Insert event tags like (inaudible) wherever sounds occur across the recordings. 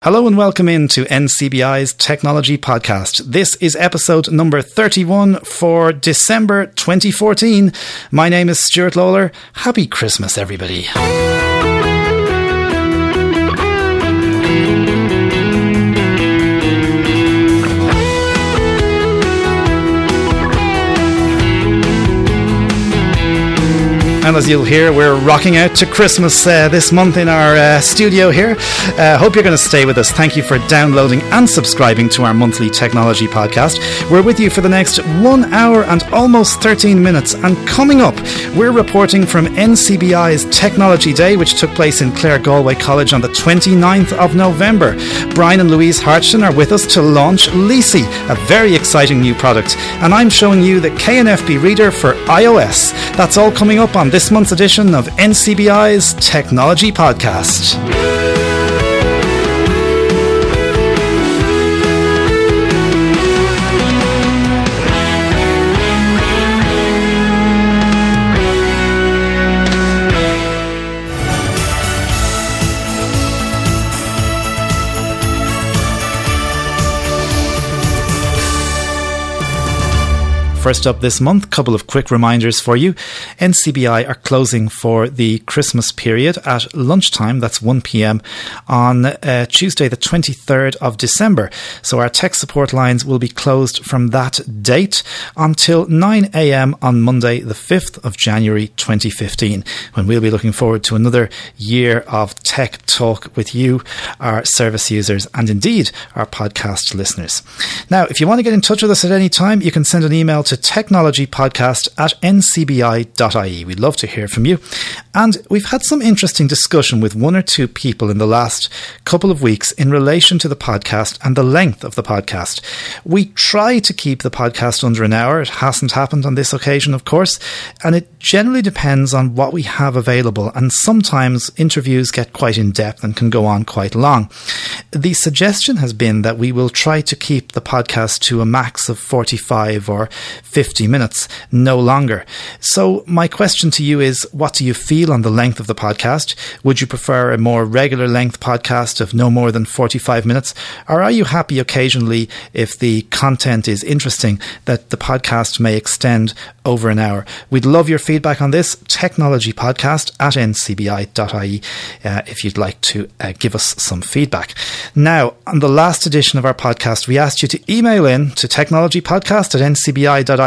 Hello and welcome in to NCBI's Technology Podcast. This is episode number 31 for December 2014. My name is Stuart Lawler. Happy Christmas, everybody. And as you'll hear, we're rocking out to Christmas uh, this month in our uh, studio here. Uh, hope you're going to stay with us. Thank you for downloading and subscribing to our monthly technology podcast. We're with you for the next one hour and almost 13 minutes. And coming up, we're reporting from NCBI's Technology Day, which took place in Claregalway College on the 29th of November. Brian and Louise Hartgen are with us to launch Leasey, a very exciting new product. And I'm showing you the KNFB reader for iOS. That's all coming up on this this month's edition of NCBI's Technology Podcast. First up this month, couple of quick reminders for you. NCBI are closing for the Christmas period at lunchtime, that's 1 pm, on uh, Tuesday, the 23rd of December. So our tech support lines will be closed from that date until 9 am on Monday, the 5th of January 2015, when we'll be looking forward to another year of tech talk with you, our service users, and indeed our podcast listeners. Now, if you want to get in touch with us at any time, you can send an email to technologypodcast at ncbi.ie. We'd love to hear from you. And we've had some interesting discussion with one or two people in the last couple of weeks in relation to the podcast and the length of the podcast. We try to keep the podcast under an hour. It hasn't happened on this occasion, of course, and it generally depends on what we have available. And sometimes interviews get quite in depth and can go on quite long. The suggestion has been that we will try to keep the podcast to a max of 45 or 50 minutes, no longer. So, my question to you is what do you feel on the length of the podcast? Would you prefer a more regular length podcast of no more than 45 minutes? Or are you happy occasionally if the content is interesting that the podcast may extend over an hour? We'd love your feedback on this. Technology podcast at ncbi.ie uh, if you'd like to uh, give us some feedback. Now, on the last edition of our podcast, we asked you to email in to technologypodcast at ncbi.ie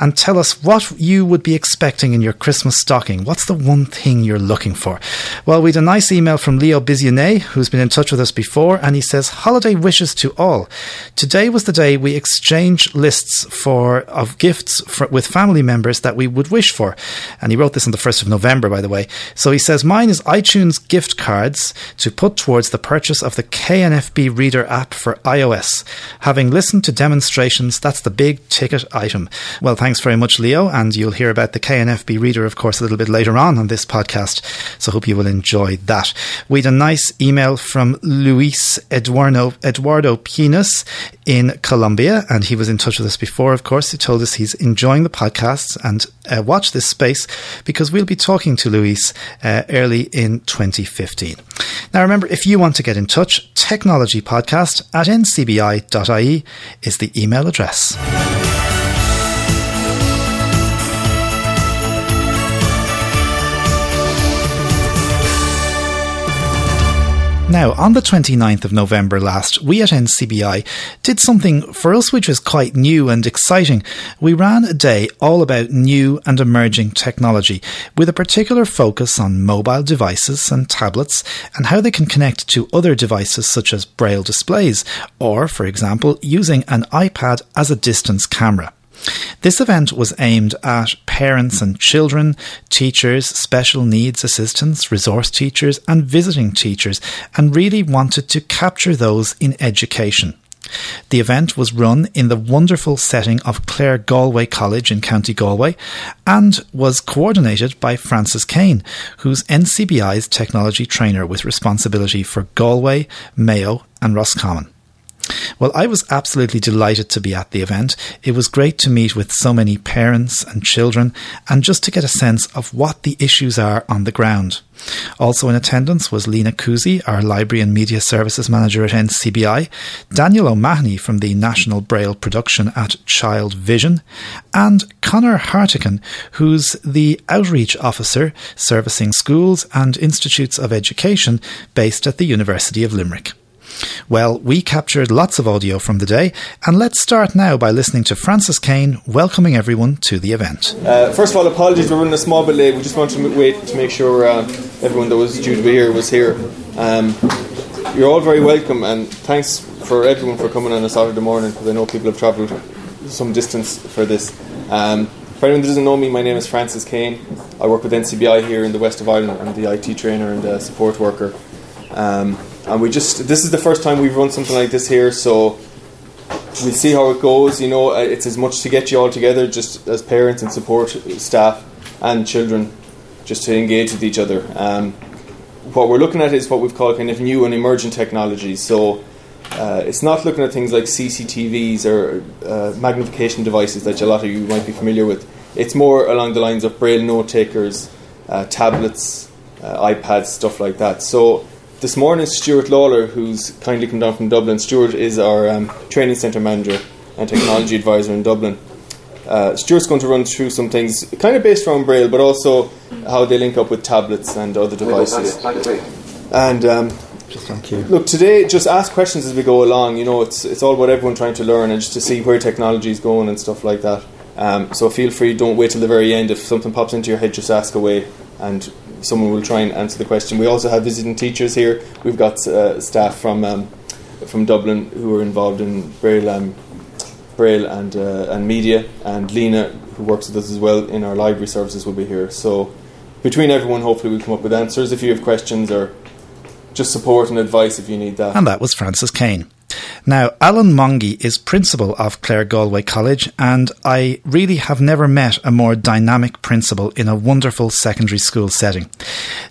and tell us what you would be expecting in your Christmas stocking. What's the one thing you're looking for? Well, we had a nice email from Leo Bizionet, who's been in touch with us before, and he says, Holiday wishes to all. Today was the day we exchange lists for of gifts for, with family members that we would wish for. And he wrote this on the 1st of November, by the way. So he says, Mine is iTunes gift cards to put towards the purchase of the KNFB Reader app for iOS. Having listened to demonstrations, that's the big ticket item. Well, thanks very much, Leo, and you'll hear about the KNFB reader, of course, a little bit later on on this podcast. So hope you will enjoy that. We had a nice email from Luis Eduardo, Eduardo Pinas in Colombia, and he was in touch with us before, of course. He told us he's enjoying the podcasts and uh, watch this space because we'll be talking to Luis uh, early in 2015. Now, remember, if you want to get in touch, technologypodcast at ncbi.ie is the email address. Now, on the 29th of November last, we at NCBI did something for us which was quite new and exciting. We ran a day all about new and emerging technology, with a particular focus on mobile devices and tablets and how they can connect to other devices such as braille displays, or, for example, using an iPad as a distance camera. This event was aimed at parents and children, teachers, special needs assistants, resource teachers, and visiting teachers, and really wanted to capture those in education. The event was run in the wonderful setting of Claregalway College in County Galway and was coordinated by Francis Kane, who's NCBI's technology trainer with responsibility for Galway, Mayo, and Roscommon. Well, I was absolutely delighted to be at the event. It was great to meet with so many parents and children and just to get a sense of what the issues are on the ground. Also in attendance was Lena Cousy, our Library and Media Services Manager at NCBI, Daniel O'Mahony from the National Braille Production at Child Vision, and Connor Hartigan, who's the Outreach Officer servicing schools and institutes of education based at the University of Limerick. Well, we captured lots of audio from the day, and let's start now by listening to Francis Kane welcoming everyone to the event. Uh, first of all, apologies, we're running a small bit late. We just wanted to wait to make sure uh, everyone that was due to be here was here. Um, you're all very welcome, and thanks for everyone for coming on a Saturday morning because I know people have travelled some distance for this. Um, for anyone that doesn't know me, my name is Francis Kane. I work with NCBI here in the west of Ireland. I'm the IT trainer and uh, support worker. Um, and we just this is the first time we've run something like this here, so we'll see how it goes. You know, uh, it's as much to get you all together, just as parents and support staff and children, just to engage with each other. Um, what we're looking at is what we've called kind of new and emerging technologies. So. Uh, it's not looking at things like CCTVs or uh, magnification devices that a lot of you might be familiar with. It's more along the lines of braille note takers, uh, tablets, uh, iPads, stuff like that. So this morning, Stuart Lawler, who's kindly come down from Dublin, Stuart is our um, training centre manager and technology advisor in Dublin. Uh, Stuart's going to run through some things kind of based around Braille, but also how they link up with tablets and other devices. And um, thank you. Look, today, just ask questions as we go along. You know, it's it's all about everyone trying to learn and just to see where technology is going and stuff like that. Um, so feel free. Don't wait till the very end. If something pops into your head, just ask away, and someone will try and answer the question. We also have visiting teachers here. We've got uh, staff from um, from Dublin who are involved in Braille, um, Braille and uh, and media, and Lena, who works with us as well in our library services, will be here. So between everyone, hopefully, we'll come up with answers. If you have questions or just support and advice, if you need that. And that was Francis Kane. Now, Alan Mongie is principal of Claregalway College, and I really have never met a more dynamic principal in a wonderful secondary school setting.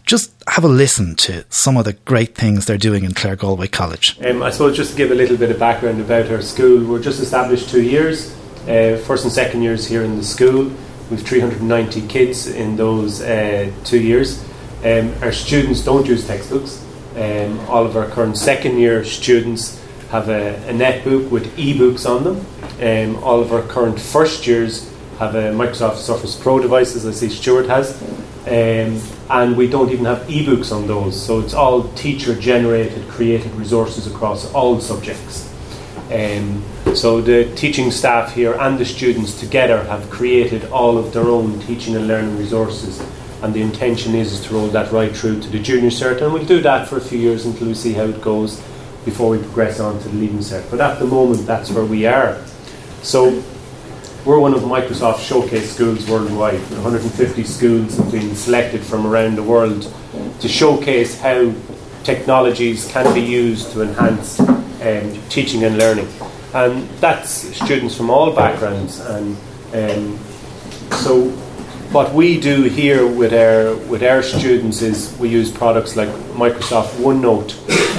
Just have a listen to some of the great things they're doing in Claregalway College. Um, I suppose just to give a little bit of background about our school, we're just established two years, uh, first and second years here in the school. We've 390 kids in those uh, two years. Um, our students don't use textbooks. Um, all of our current second year students have a, a netbook with ebooks on them. Um, all of our current first years have a Microsoft Surface Pro device, as I see Stuart has, um, and we don't even have ebooks on those. So it's all teacher generated, created resources across all subjects. Um, so the teaching staff here and the students together have created all of their own teaching and learning resources. And the intention is to roll that right through to the junior cert, and we'll do that for a few years until we see how it goes before we progress on to the leaving cert. But at the moment, that's where we are. So we're one of Microsoft's showcase schools worldwide. 150 schools have been selected from around the world to showcase how technologies can be used to enhance um, teaching and learning. And that's students from all backgrounds. And um, so what we do here with our with our students is we use products like Microsoft OneNote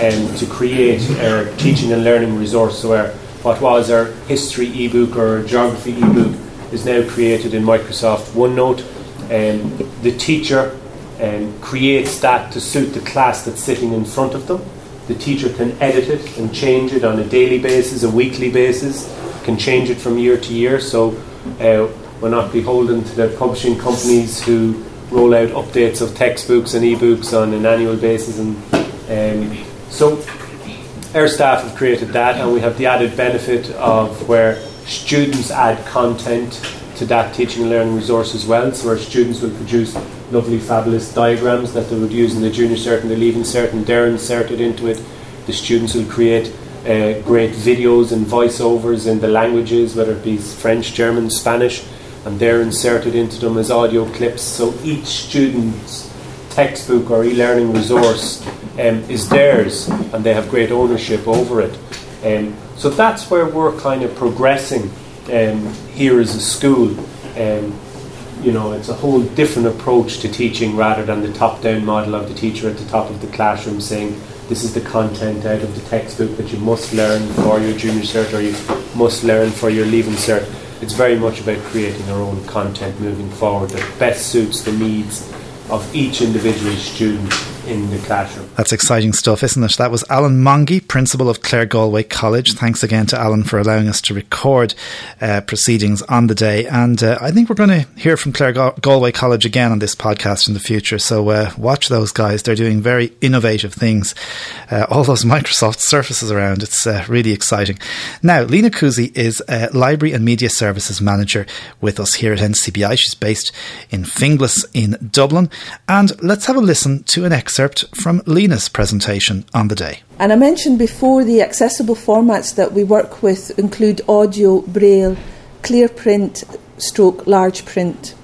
um, to create our teaching and learning resource. So our, what was our history ebook or geography ebook is now created in Microsoft OneNote. Um, the teacher um, creates that to suit the class that's sitting in front of them. The teacher can edit it and change it on a daily basis, a weekly basis, can change it from year to year. So uh, we're not beholden to the publishing companies who roll out updates of textbooks and ebooks on an annual basis. And um, so our staff have created that, and we have the added benefit of where students add content to that teaching and learning resource as well. So our students will produce lovely, fabulous diagrams that they would use in the junior cert and the leaving cert, and they're inserted into it. The students will create uh, great videos and voiceovers in the languages, whether it be French, German, Spanish and they're inserted into them as audio clips. So each student's textbook or e-learning resource um, is theirs, and they have great ownership over it. Um, so that's where we're kind of progressing um, here as a school. Um, you know, it's a whole different approach to teaching rather than the top-down model of the teacher at the top of the classroom saying, this is the content out of the textbook that you must learn for your junior cert or you must learn for your leaving cert. It's very much about creating our own content moving forward that best suits the needs of each individual student in the classroom. That's exciting stuff, isn't it? That was Alan Mongie, principal of Claregalway College. Thanks again to Alan for allowing us to record uh, proceedings on the day. And uh, I think we're going to hear from Claregalway College again on this podcast in the future. So uh, watch those guys. They're doing very innovative things. Uh, all those (laughs) Microsoft Surfaces around. It's uh, really exciting. Now, Lena Kuzi is a Library and Media Services Manager with us here at NCBI. She's based in Finglas in Dublin. And let's have a listen to an excerpt excerpt from Lena's presentation on the day. And I mentioned before the accessible formats that we work with include audio, braille, clear print, stroke, large print.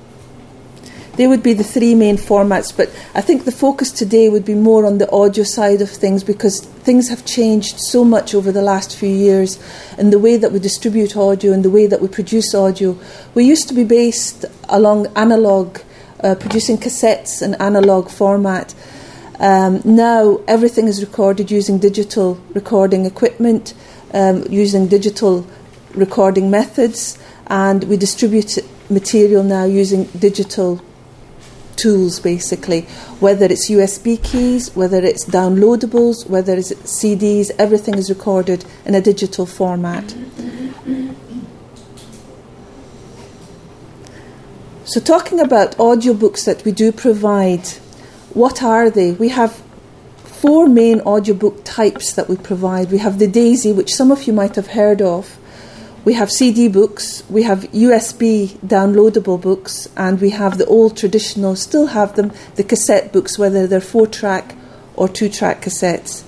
They would be the three main formats, but I think the focus today would be more on the audio side of things because things have changed so much over the last few years in the way that we distribute audio and the way that we produce audio. We used to be based along analogue, uh, producing cassettes in analogue format. Um, now everything is recorded using digital recording equipment, um, using digital recording methods, and we distribute material now using digital tools basically, whether it's USB keys, whether it's downloadables, whether it's CDs, everything is recorded in a digital format. So, talking about audiobooks that we do provide, what are they? We have four main audiobook types that we provide. We have the Daisy, which some of you might have heard of. We have CD books, we have USB downloadable books, and we have the old traditional, still have them, the cassette books, whether they're four track or two track cassettes.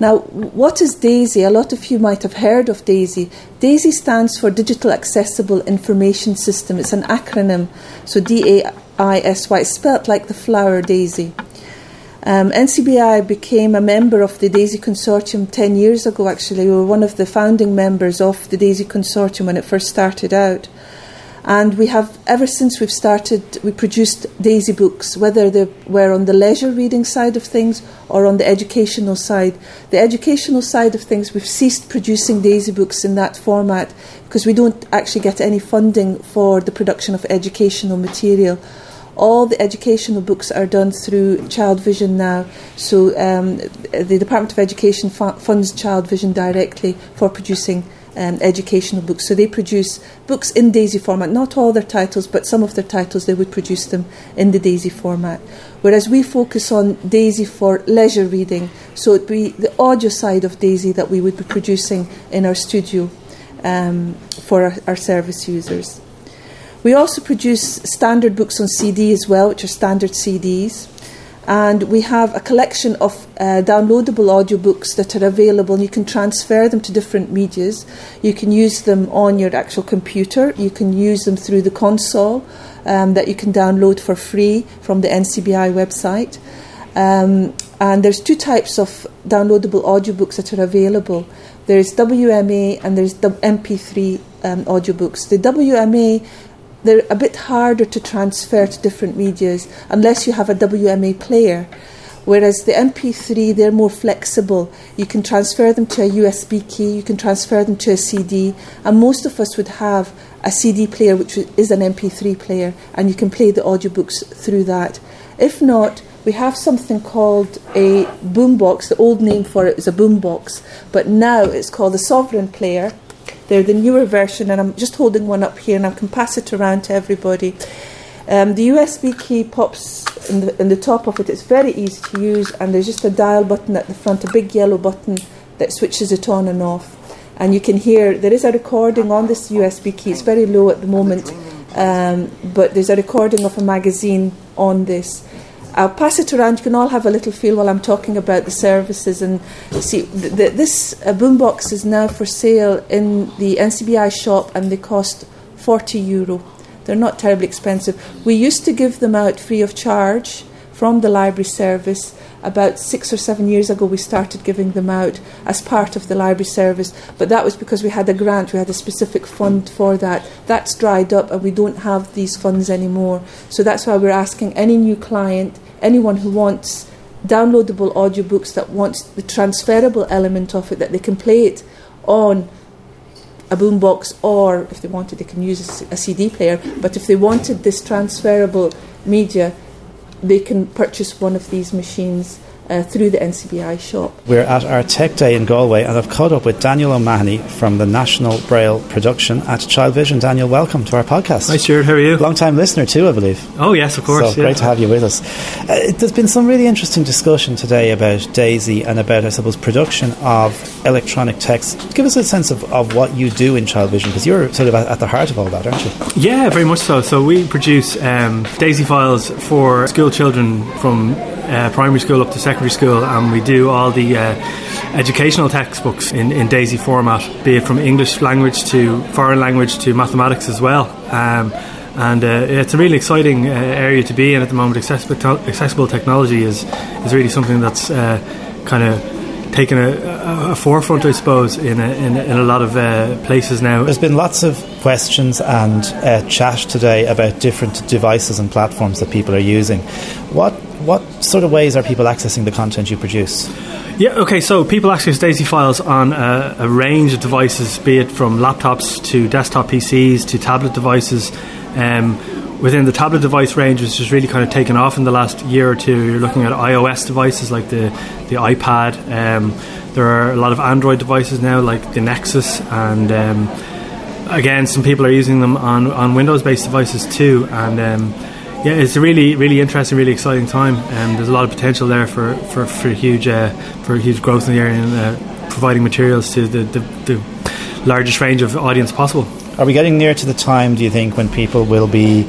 Now, what is DAISY? A lot of you might have heard of DAISY. DAISY stands for Digital Accessible Information System. It's an acronym, so D A I-S-Y, spelt like the flower daisy. Um, NCBI became a member of the DAISY Consortium 10 years ago, actually. We were one of the founding members of the DAISY Consortium when it first started out. And we have, ever since we've started, we produced DAISY books, whether they were on the leisure reading side of things or on the educational side. The educational side of things, we've ceased producing DAISY books in that format because we don't actually get any funding for the production of educational material all the educational books are done through Child Vision now. So um, the Department of Education funds Child Vision directly for producing um, educational books. So they produce books in DAISY format, not all their titles, but some of their titles they would produce them in the DAISY format. Whereas we focus on DAISY for leisure reading, so it'd be the audio side of DAISY that we would be producing in our studio um, for our, our service users. We also produce standard books on CD as well, which are standard CDs. And we have a collection of uh, downloadable audiobooks that are available, and you can transfer them to different medias. You can use them on your actual computer, you can use them through the console um, that you can download for free from the NCBI website. Um, and there's two types of downloadable audiobooks that are available. There's WMA and there's MP3 um, audiobooks. The WMA they're a bit harder to transfer to different medias unless you have a WMA player. Whereas the MP3, they're more flexible. You can transfer them to a USB key, you can transfer them to a CD, and most of us would have a CD player, which is an MP3 player, and you can play the audiobooks through that. If not, we have something called a boombox. The old name for it is a boombox, but now it's called a sovereign player they're the newer version, and I'm just holding one up here, and I can pass it around to everybody. Um, the USB key pops in the, in the top of it. It's very easy to use, and there's just a dial button at the front, a big yellow button that switches it on and off. And you can hear there is a recording on this USB key. It's very low at the moment, um, but there's a recording of a magazine on this. I'll pass it around. You can all have a little feel while I'm talking about the services. And see, th- th- this uh, boombox is now for sale in the NCBI shop, and they cost 40 euro. They're not terribly expensive. We used to give them out free of charge from the library service. About six or seven years ago, we started giving them out as part of the library service, but that was because we had a grant, we had a specific fund for that. That's dried up, and we don't have these funds anymore. So that's why we're asking any new client anyone who wants downloadable audiobooks that wants the transferable element of it, that they can play it on a boombox or if they wanted they can use a, CD player. But if they wanted this transferable media they can purchase one of these machines uh, through the NCBI shop. We're at our Tech Day in Galway, and I've caught up with Daniel O'Mahony from the National Braille production at Child Vision. Daniel, welcome to our podcast. Hi, Stuart. How are you? Long time listener, too, I believe. Oh, yes, of course. So yeah. great to have you with us. Uh, there's been some really interesting discussion today about DAISY and about, I suppose, production of electronic text. Give us a sense of, of what you do in Child Vision, because you're sort of at, the heart of all that, aren't you? Yeah, very much so. So we produce um, DAISY files for school children from uh, primary school up to secondary school, and we do all the uh, educational textbooks in, in DAISY format, be it from English language to foreign language to mathematics as well. Um, and uh, it's a really exciting uh, area to be in at the moment. Accessible, accessible technology is is really something that's uh, kind of taken a, a, a, forefront, I suppose, in a, in, in a lot of uh, places now. There's been lots of questions and uh, chat today about different devices and platforms that people are using. What what sort of ways are people accessing the content you produce? Yeah, okay, so people access DAISY files on a, a, range of devices, be it from laptops to desktop PCs to tablet devices. Um, within the tablet device range, which has really kind of taken off in the last year or two, you're looking at iOS devices like the, the iPad. Um, there are a lot of Android devices now, like the Nexus, and um, again, some people are using them on, on Windows based devices too. And um, yeah, it's a really, really interesting, really exciting time. And um, there's a lot of potential there for for, for huge uh, for huge growth in the area and uh, providing materials to the, the, the largest range of audience possible. Are we getting near to the time, do you think, when people will be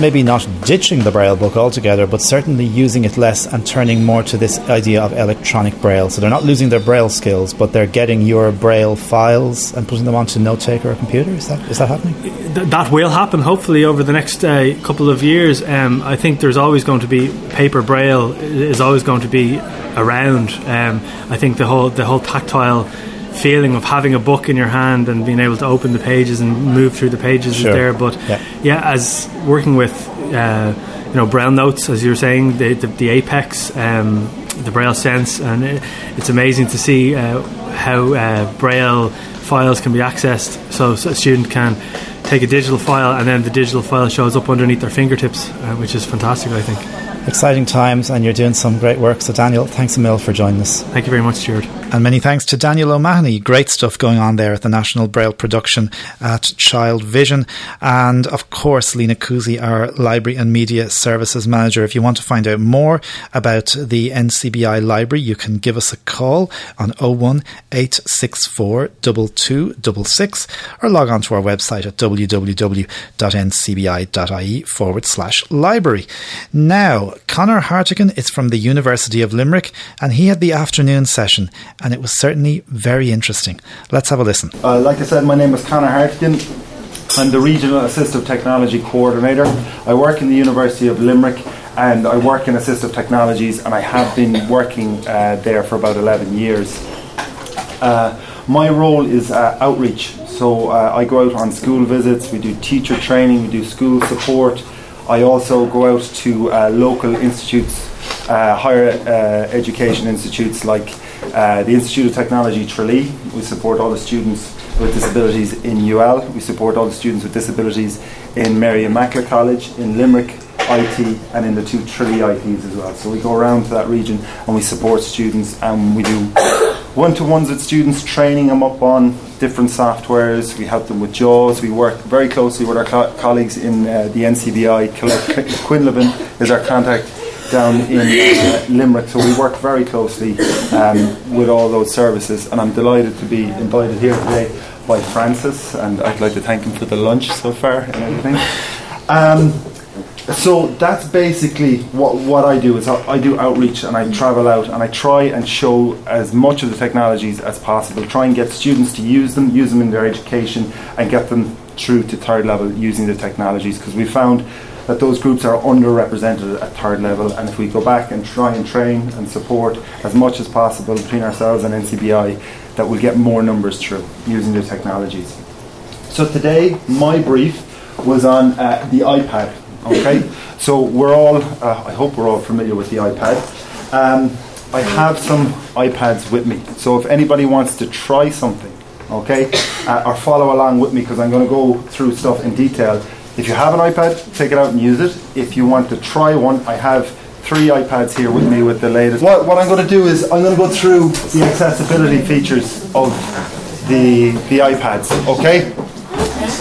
maybe not ditching the Braille book altogether, but certainly using it less and turning more to this idea of electronic Braille. So they're not losing their Braille skills, but they're getting your Braille files and putting them onto note taker or computer. Is that is that happening? Th- that will happen. Hopefully, over the next uh, couple of years. Um, I think there's always going to be paper Braille is always going to be around. Um, I think the whole the whole tactile feeling of having a book in your hand and being able to open the pages and move through the pages sure. is there. But yeah. yeah, as working with uh, you know Braille notes, as you were saying, the the, the Apex, um, the Braille Sense, and it, it's amazing to see uh, how uh, Braille files can be accessed, so, so, a student can take a digital file and then the digital file shows up underneath their fingertips, uh, which is fantastic, I think exciting times, and you're doing some great work. So, Daniel, thanks a mil for joining us. Thank you very much, Stuart. And many thanks to Daniel O'Mahony. Great stuff going on there at the National Braille production at Child Vision. And of course, Lena Kuzi, our Library and Media Services Manager. If you want to find out more about the NCBI Library, you can give us a call on 01 864 2266 or log on to our website at www.ncbi.ie forward slash library. Now, Conor Hartigan is from the University of Limerick and he had the afternoon session and it was certainly very interesting. Let's have a listen. Uh, like I said, my name is Connor Hartigan. I'm the Regional Assistive Technology Coordinator. I work in the University of Limerick and I work in assistive technologies and I have been working uh, there for about 11 years. Uh, my role is uh, outreach, so uh, I go out on school visits, we do teacher training, we do school support, I also go out to uh, local institutes, uh, higher uh, education institutes like uh, the Institute of Technology Tralee. We support all the students with disabilities in UL. We support all the students with disabilities in Mary Immaculate College, in Limerick IT, and in the two Tralee ITs as well. So we go around to that region and we support students and we do one to ones with students, training them up on different softwares. We help them with JAWS. We work very closely with our co- colleagues in uh, the NCBI. Quinlevin is our contact down in uh, Limerick, so we work very closely um, with all those services. And I'm delighted to be invited here today by Francis, and I'd like to thank him for the lunch so far and everything. Um, so that's basically what, what I do. Is I do outreach and I travel out and I try and show as much of the technologies as possible. Try and get students to use them use them in their education and get them through to third level using the technologies. Because we found that those groups are underrepresented at third level. And if we go back and try and train and support as much as possible between ourselves and NCBI that we'll get more numbers through using the technologies. So today my brief was on uh, the iPad Okay, so we're all, uh, I hope we're all familiar with the iPad. Um, I have some iPads with me, so if anybody wants to try something, okay, uh, or follow along with me because I'm going to go through stuff in detail. If you have an iPad, take it out and use it. If you want to try one, I have three iPads here with me with the latest. What, what I'm going to do is I'm going to go through the accessibility features of the the iPads. Okay.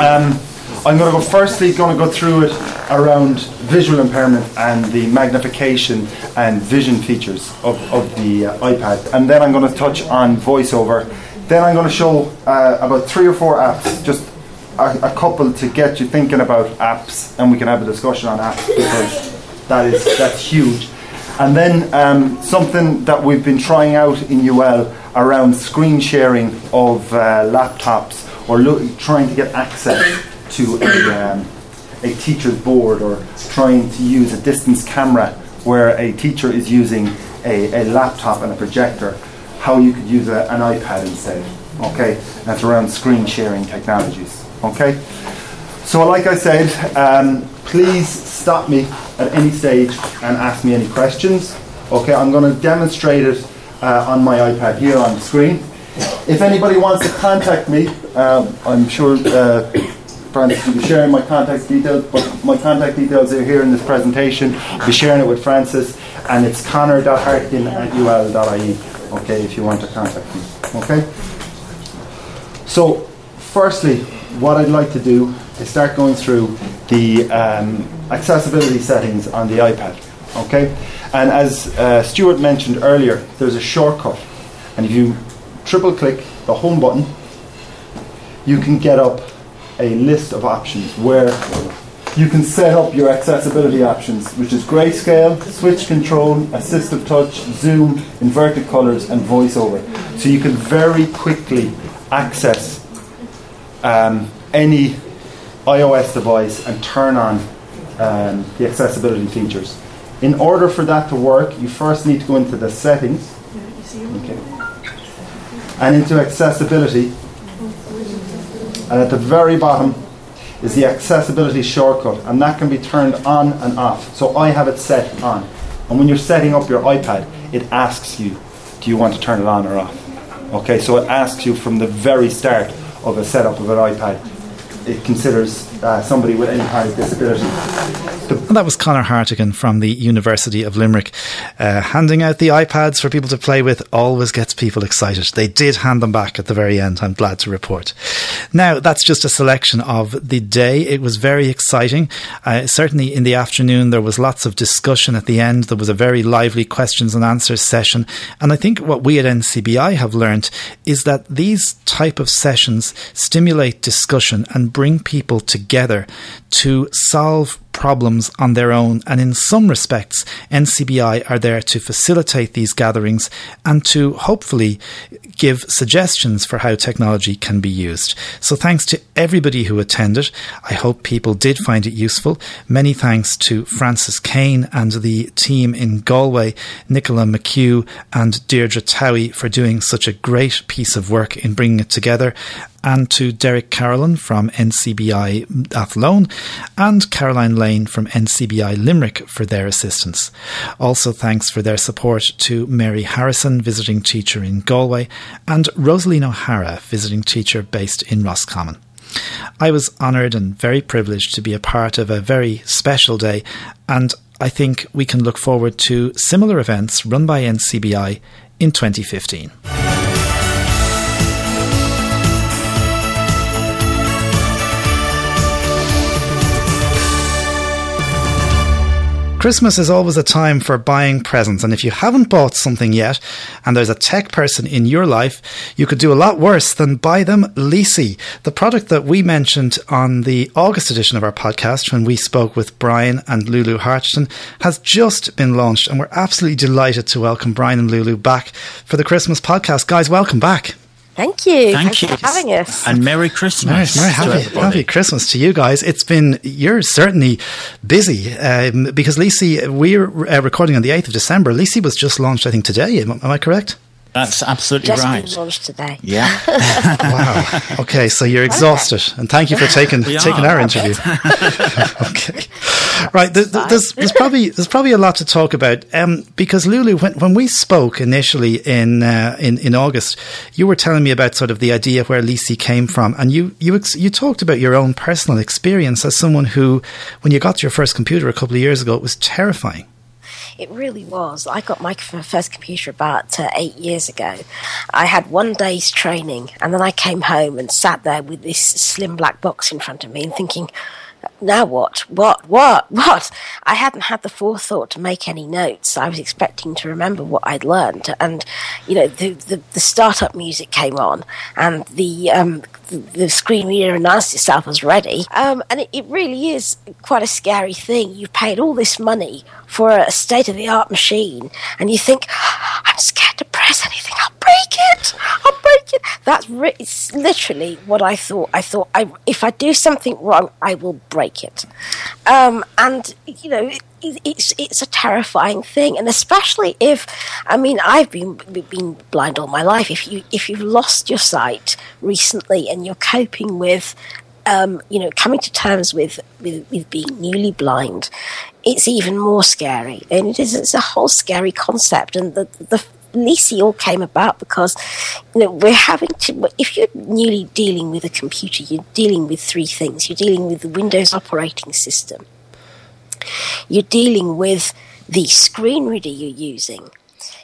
Um, I'm going to go firstly going to go through it around visual impairment and the magnification and vision features of, of the uh, iPad, and then I'm going to touch on voiceover. Then I'm going to show uh, about three or four apps, just a, a couple to get you thinking about apps, and we can have a discussion on apps because that is that's huge. And then um, something that we've been trying out in UL around screen sharing of uh, laptops or look, trying to get access to a, um, a teacher's board or trying to use a distance camera where a teacher is using a, a laptop and a projector, how you could use a, an iPad instead. Okay, that's around screen sharing technologies. Okay, so like I said, um, please stop me at any stage and ask me any questions. Okay, I'm going to demonstrate it uh, on my iPad here on the screen. If anybody wants to contact me, um, I'm sure uh, Francis will be sharing my contact details, but my contact details are here in this presentation. I'll be sharing it with Francis, and it's connor.hartkin at ul.ie, okay, if you want to contact me. Okay? So, firstly, what I'd like to do is start going through the um, accessibility settings on the iPad. Okay? And as uh, Stuart mentioned earlier, there's a shortcut. And if you triple click the home button, you can get up a list of options where you can set up your accessibility options, which is grayscale, switch control, assistive touch, zoom, inverted colors, and voiceover. So you can very quickly access um, any iOS device and turn on um, the accessibility features. In order for that to work, you first need to go into the settings. Okay and into accessibility. And at the very bottom is the accessibility shortcut, and that can be turned on and off. So I have it set on. And when you're setting up your iPad, it asks you, do you want to turn it on or off? Okay, so it asks you from the very start of a setup of an iPad. It considers uh, somebody with any kind of disability. And that was Conor Hartigan from the University of Limerick. Uh, handing out the iPads for people to play with always gets people excited. They did hand them back at the very end, I'm glad to report. Now, that's just a selection of the day. It was very exciting. Uh, certainly in the afternoon, there was lots of discussion at the end. There was a very lively questions and answers session. And I think what we at NCBI have learned is that these type of sessions stimulate discussion and bring people together to solve problems on their own, and in some respects, NCBI are there to facilitate these gatherings and to hopefully give suggestions for how technology can be used. So, thanks to everybody who attended. I hope people did find it useful. Many thanks to Francis Kane and the team in Galway, Nicola McHugh and Deirdre Towie for doing such a great piece of work in bringing it together and to Derek Carolan from NCBI Athlone and Caroline Lane from NCBI Limerick for their assistance. Also, thanks for their support to Mary Harrison, visiting teacher in Galway, and Rosaline O'Hara, visiting teacher based in Roscommon. I was honoured and very privileged to be a part of a very special day, and I think we can look forward to similar events run by NCBI in 2015. Christmas is always a time for buying presents, and if you haven't bought something yet, and there's a tech person in your life, you could do a lot worse than buy them Leasey, the product that we mentioned on the August edition of our podcast when we spoke with Brian and Lulu Hartgen, has just been launched, and we're absolutely delighted to welcome Brian and Lulu back for the Christmas podcast. Guys, welcome back. Thank you. Thank Thanks you. for having us. And Merry Christmas. Merry, Merry happy, happy, Christmas to you guys. It's been, you're certainly busy um, because Leasey, we're uh, recording on the 8th of December. Leasey was just launched, I think, today. Am, am I correct? That's absolutely Just right. been launched today. Yeah. (laughs) wow. Okay, so you're exhausted, and thank you for taking We taking are. our interview. (laughs) okay, right. There, there- there's, there's probably there's probably a lot to talk about um, because Lulu, when when we spoke initially in uh, in in August, you were telling me about sort of the idea where Leasey came from, and you you ex- you talked about your own personal experience as someone who, when you got your first computer a couple of years ago, it was terrifying. It really was. I got my first computer about uh, eight years ago. I had one day's training, and then I came home and sat there with this slim black box in front of me and thinking, now what? What? What? (laughs) What? I hadn't had the forethought to make any notes. I was expecting to remember what I'd learned, and you know, the the, the startup music came on, and the um, the, the screen reader announced itself as ready. Um, and it, it really is quite a scary thing. You've paid all this money for a state of the art machine, and you think, I'm scared to press anything. I'll break it. I'll break it. That's it's literally what I thought. I thought I, if I do something wrong, I will break it. Um, and you know, it, it's it's a terrifying thing, and especially if, I mean, I've been been blind all my life. If you if you've lost your sight recently and you're coping with um, you know, coming to terms with, with, with being newly blind, it's even more scary. And it is it's a whole scary concept. And the, the Leasey all came about because, you know, we're having to, if you're newly dealing with a computer, you're dealing with three things. You're dealing with the Windows operating system. You're dealing with the screen reader you're using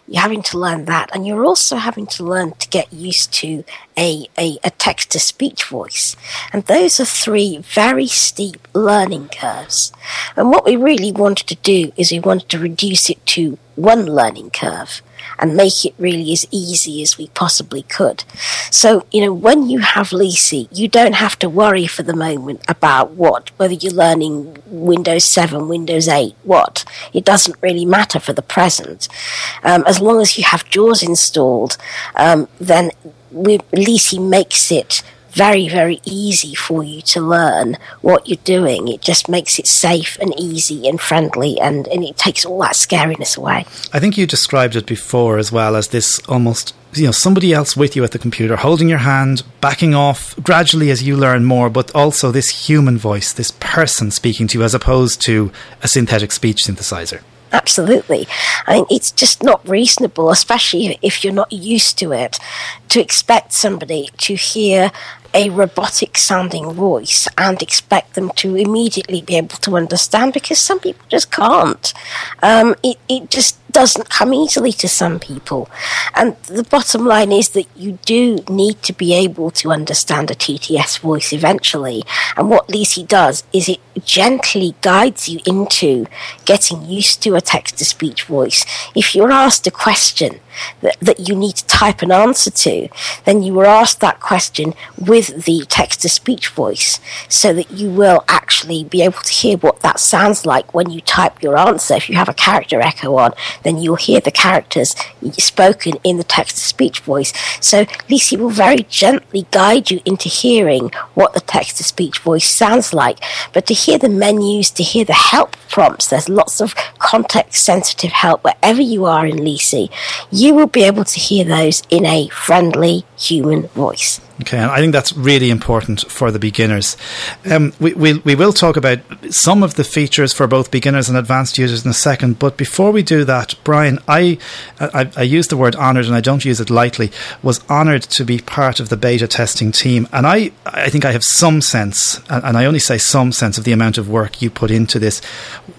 you're having to learn that and you're also having to learn to get used to a, a, a text to speech voice and those are three very steep learning curves and what we really wanted to do is we wanted to reduce it to one learning curve and make it really as easy as we possibly could. So, you know, when you have Leasey, you don't have to worry for the moment about what, whether you're learning Windows 7, Windows 8, what. It doesn't really matter for the present. Um, as long as you have JAWS installed, um, then we, Leasey makes it very, very easy for you to learn what you're doing. It just makes it safe and easy and friendly, and, and it takes all that scariness away. I think you described it before as well as this almost, you know, somebody else with you at the computer, holding your hand, backing off gradually as you learn more, but also this human voice, this person speaking to you, as opposed to a synthetic speech synthesizer. Absolutely. I mean, it's just not reasonable, especially if you're not used to it, to expect somebody to hear a robotic sounding voice and expect them to immediately be able to understand because some people just can't. Um, it, it just doesn't come easily to some people. And the bottom line is that you do need to be able to understand a TTS voice eventually. And what Leasey does is it gently guides you into getting used to a text to speech voice. If you're asked a question that, that you need to type an answer to, then you were asked that question with the text to speech voice so that you will actually be able to hear what that sounds like when you type your answer. If you have a character echo on, then you'll hear the characters spoken in the text to speech voice. So Leasey will very gently guide you into hearing what the text to speech voice sounds like. But to hear the menus, to hear the help prompts, there's lots of context sensitive help wherever you are in Leasey. You will be able to hear those in a friendly human voice. Okay, and I think that's really important for the beginners. Um, we, we, we will talk about some of the features for both beginners and advanced users in a second, but before we do that, Brian, I, I, I use the word honoured and I don't use it lightly, was honoured to be part of the beta testing team. And I, I think I have some sense, and I only say some sense of the amount of work you put into this.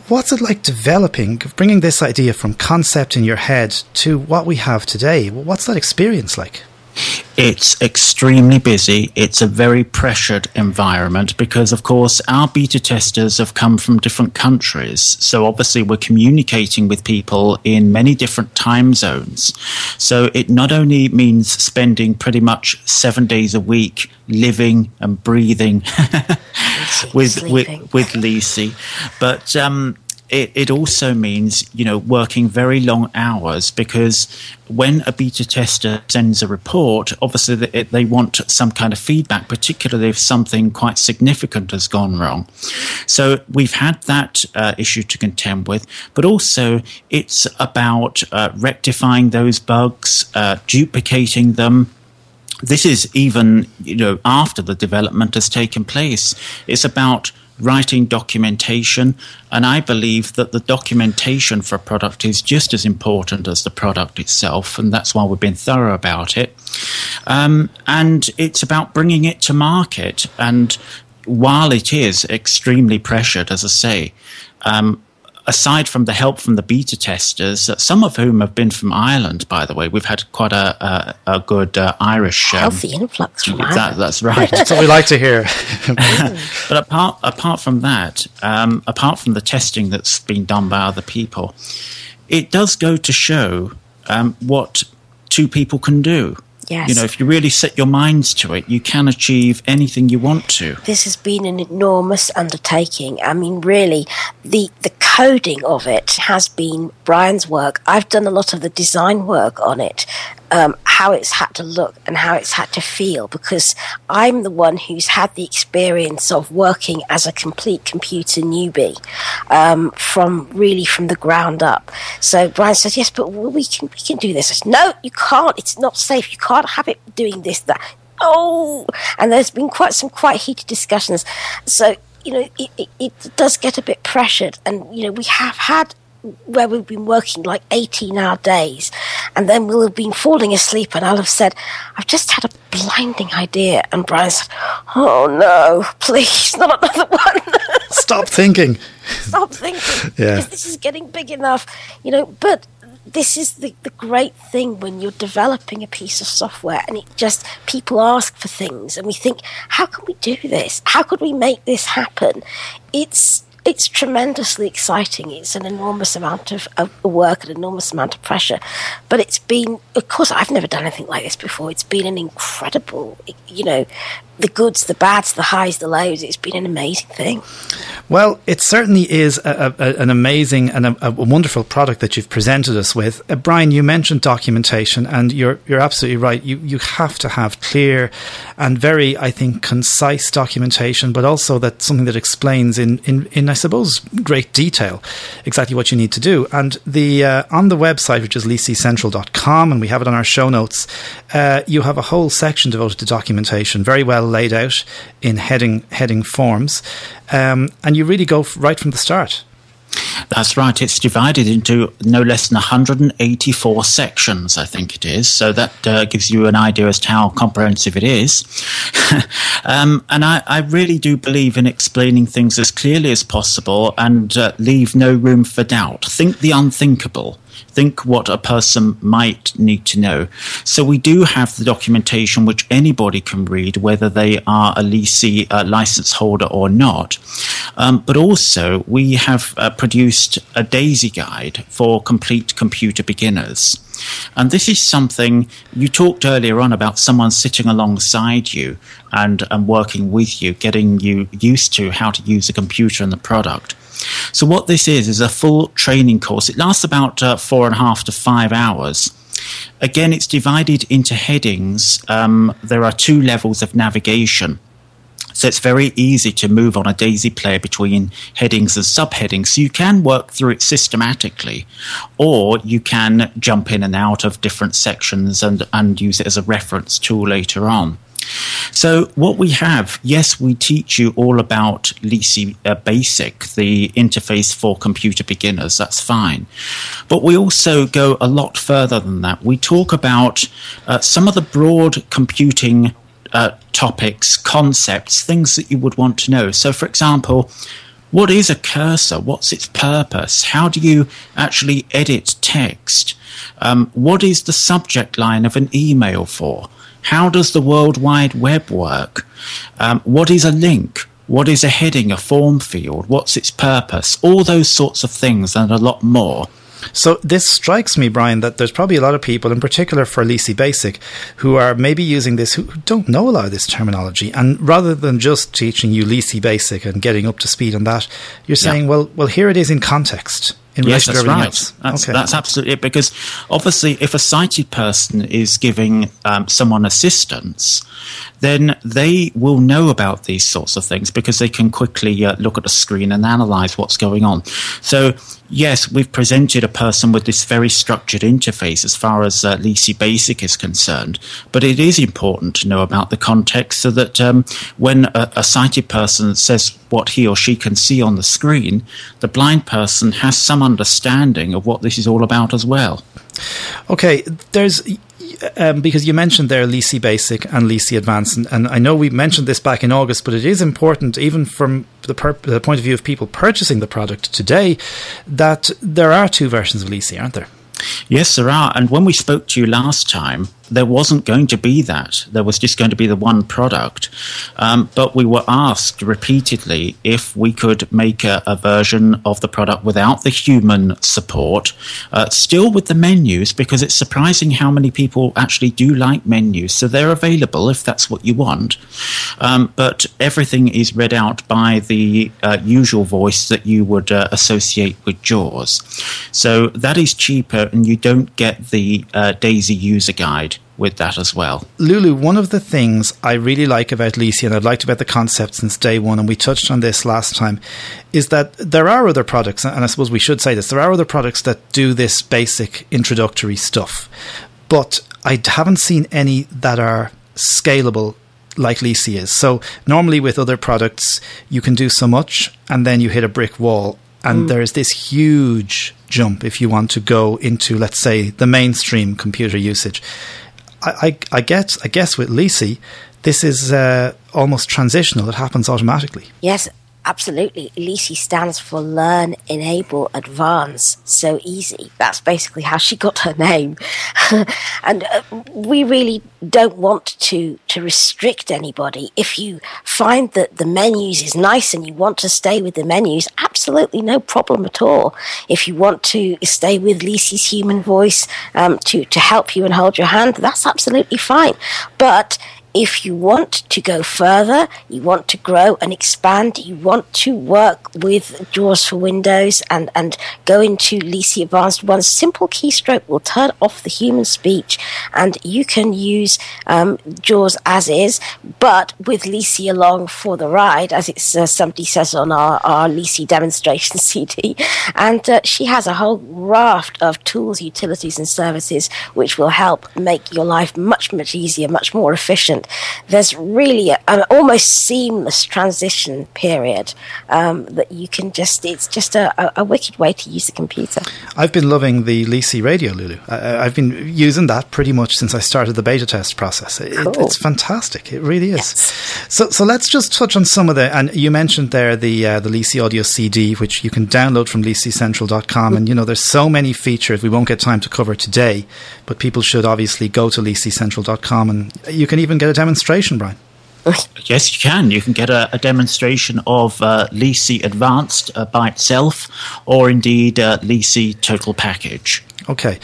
What's it like developing, bringing this idea from concept in your head to what we have today? What's that experience like? It's extremely busy. It's a very pressured environment because, of course, our beta testers have come from different countries. So, obviously, we're communicating with people in many different time zones. So, it not only means spending pretty much seven days a week living and breathing (laughs) with, with, with Leasey, but um, it, it also means, you know, working very long hours because when a beta tester sends a report, obviously they, they want some kind of feedback, particularly if something quite significant has gone wrong. So we've had that uh, issue to contend with, but also it's about uh, rectifying those bugs, uh, duplicating them, this is even you know after the development has taken place. It's about writing documentation, and I believe that the documentation for a product is just as important as the product itself, and that's why we've been thorough about it. Um, and it's about bringing it to market. And while it is extremely pressured, as I say, um, aside from the help from the beta testers, uh, some of whom have been from Ireland, by the way, we've had quite a, a, a good uh, Irish um, healthy influx from that, Ireland. That's (laughs) right. that's what we like to hear. (laughs) but apart apart from that, um, apart from the testing that's been done by other people, it does go to show um, what two people can do. Yes. You know, if you really set your minds to it, you can achieve anything you want to. This has been an enormous undertaking. I mean, really, the, the coding of it has been Brian's work. I've done a lot of the design work on it, um, how it's had to look and how it's had to feel because I'm the one who's had the experience of working as a complete computer newbie um, from really from the ground up. So Brian says, "Yes, but we can we can do this." I said, "No, you can't. It's not safe. You can't have it doing this that." Oh, and there's been quite some quite heated discussions. So you know, it, it, it, does get a bit pressured. And, you know, we have had where we've been working like 18 hour days and then we'll have been falling asleep and I'll have said, I've just had a blinding idea. And Brian said, Oh no, please, (laughs) not another one. Stop thinking. Stop thinking. (laughs) yeah. Because this is getting big enough, you know, but this is the, the great thing when you're developing a piece of software and it just people ask for things and we think how can we do this how could we make this happen it's it's tremendously exciting. It's an enormous amount of, of, work, an enormous amount of pressure. But it's been, of course, I've never done anything like this before. It's been an incredible, you know, the goods, the bads, the highs, the lows. It's been an amazing thing. Well, it certainly is a, a, an amazing and a, a, wonderful product that you've presented us with. Uh, Brian, you mentioned documentation, and you're you're absolutely right. You you have to have clear and very, I think, concise documentation, but also that something that explains in in, in I suppose great detail exactly what you need to do. And the uh, on the website, which is leaseycentral.com, and we have it on our show notes, uh, you have a whole section devoted to documentation, very well laid out in heading heading forms, um, and you really go right from the start. That's right. It's divided into no less than 184 sections, I think it is. So that uh, gives you an idea as to how comprehensive it is. (laughs) um, and I, I, really do believe in explaining things as clearly as possible and uh, leave no room for doubt. Think the unthinkable think what a person might need to know. So we do have the documentation which anybody can read, whether they are a Leasey uh, license holder or not. Um, but also we have uh, produced a DAISY guide for complete computer beginners. And this is something you talked earlier on about someone sitting alongside you and, and working with you, getting you used to how to use a computer and the product. So what this is is a full training course. It lasts about uh, four and a half to five hours. Again, it's divided into headings. Um, there are two levels of navigation. So it's very easy to move on a daisy player between headings and subheadings. So you can work through it systematically, or you can jump in and out of different sections and, and use it as a reference tool later on. So, what we have, yes, we teach you all about Leasey uh, Basic, the interface for computer beginners, that's fine. But we also go a lot further than that. We talk about uh, some of the broad computing uh, topics, concepts, things that you would want to know. So, for example, what is a cursor? What's its purpose? How do you actually edit text? Um, what is the subject line of an email for? How does the World Wide Web work? Um, what is a link? What is a heading, a form field? What's its purpose? All those sorts of things and a lot more. So this strikes me, Brian, that there's probably a lot of people, in particular for Leasey Basic, who are maybe using this who don't know a lot of this terminology, and rather than just teaching you Leasey Basic and getting up to speed on that, you're saying, yeah. well, well, here it is in context in yes, everything right. else. That's, okay. that's absolutely it. Because obviously, if a sighted person is giving um, someone assistance, then they will know about these sorts of things because they can quickly uh, look at the screen and analyze what's going on. So, yes, we've presented a person with this very structured interface as far as uh, Leasey Basic is concerned, but it is important to know about the context so that um, when a, a sighted person says what he or she can see on the screen, the blind person has some understanding of what this is all about as well. Okay, there's um, because you mentioned there Leasey Basic and Leasey Advanced, and, and, I know we mentioned this back in August, but it is important, even from the, per- the point of view of people purchasing the product today, that there are two versions of Leasey, aren't there? Yes, there are. And when we spoke to you last time, there wasn't going to be that. There was just going to be the one product. Um, but we were asked repeatedly if we could make a, a version of the product without the human support, uh, still with the menus, because it's surprising how many people actually do like menus. So they're available if that's what you want. Um, but everything is read out by the uh, usual voice that you would uh, associate with JAWS. So that is cheaper, and you don't get the uh, DAISY user guide with that as well. Lulu, one of the things I really like about Leasey, and I've liked about the concept since day one, and we touched on this last time, is that there are other products, and I suppose we should say this, there are other products that do this basic introductory stuff. But I haven't seen any that are scalable like Leasey is. So normally with other products, you can do so much and then you hit a brick wall. And mm. there's this huge jump if you want to go into, let's say, the mainstream computer usage. I, I, I get, I guess with Leasey, this is uh, almost transitional. It happens automatically. Yes, absolutely. Leasey stands for Learn, Enable, Advance. So easy. That's basically how she got her name. (laughs) and uh, we really don't want to, to restrict anybody. If you find that the menus is nice and you want to stay with the menus, absolutely no problem at all. If you want to stay with Leasey's human voice um, to, to help you and hold your hand, that's absolutely fine. But if you want to go further, you want to grow and expand, you want to work with JAWS for Windows and, and go into Leasey Advanced, one simple keystroke will turn off the human speech and you can use um, JAWS as is, but with Leasey along for the ride, as it's, uh, somebody says on our, our Leasey demonstration (laughs) CD. And uh, she has a whole raft of tools, utilities, and services which will help make your life much, much easier, much more efficient there's really a, an almost seamless transition period um, that you can just, it's just a, a, a, wicked way to use a computer. I've been loving the Leasey radio, Lulu. I, have been using that pretty much since I started the beta test process. It, cool. It's fantastic. It really is. Yes. So, so let's just touch on some of the, and you mentioned there the, uh, the Leasey audio CD, which you can download from leaseycentral.com. Mm-hmm. And, you know, there's so many features we won't get time to cover today, but people should obviously go to leaseycentral.com and you can even get a demonstration, Brian? Yes, you can. You can get a, a demonstration of uh, Leasey Advanced uh, by itself, or indeed uh, Leasey Total Package. Okay.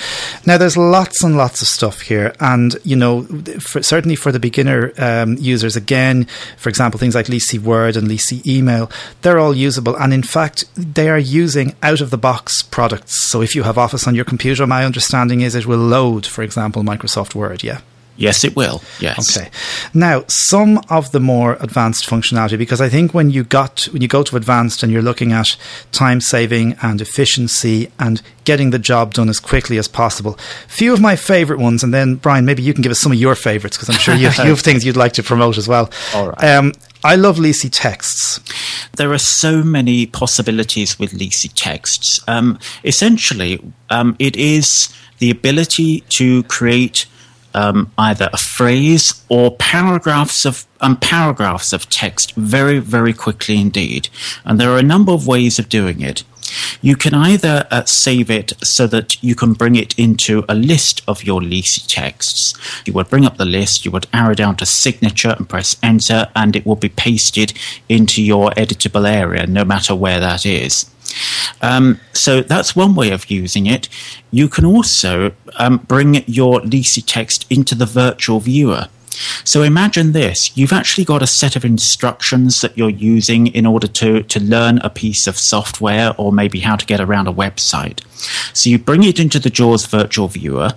Now, there's lots and lots of stuff here. And, you know, for, certainly for the beginner um, users, again, for example, things like Leasey Word and Leasey Email, they're all usable. And in fact, they are using out of the box products. So if you have Office on your computer, my understanding is it will load, for example, Microsoft Word. Yeah. Yes, it will. Yes. Okay. Now, some of the more advanced functionality, because I think when you got when you go to advanced and you're looking at time saving and efficiency and getting the job done as quickly as possible, few of my favorite ones, and then Brian, maybe you can give us some of your favorites because I'm sure you, you, have things you'd like to promote as well. (laughs) All right. Um, I love Leasey texts. There are so many possibilities with Leasey texts. Um, essentially, um, it is the ability to create um, either a phrase or paragraphs of um, paragraphs of text very, very quickly indeed. And there are a number of ways of doing it. You can either uh, save it so that you can bring it into a list of your Leasey texts. You would bring up the list, you would arrow down to signature and press enter, and it will be pasted into your editable area, no matter where that is. Um, so that's one way of using it. You can also um, bring your Leasey text into the virtual viewer. So imagine this you've actually got a set of instructions that you're using in order to, to learn a piece of software or maybe how to get around a website. So you bring it into the JAWS virtual viewer.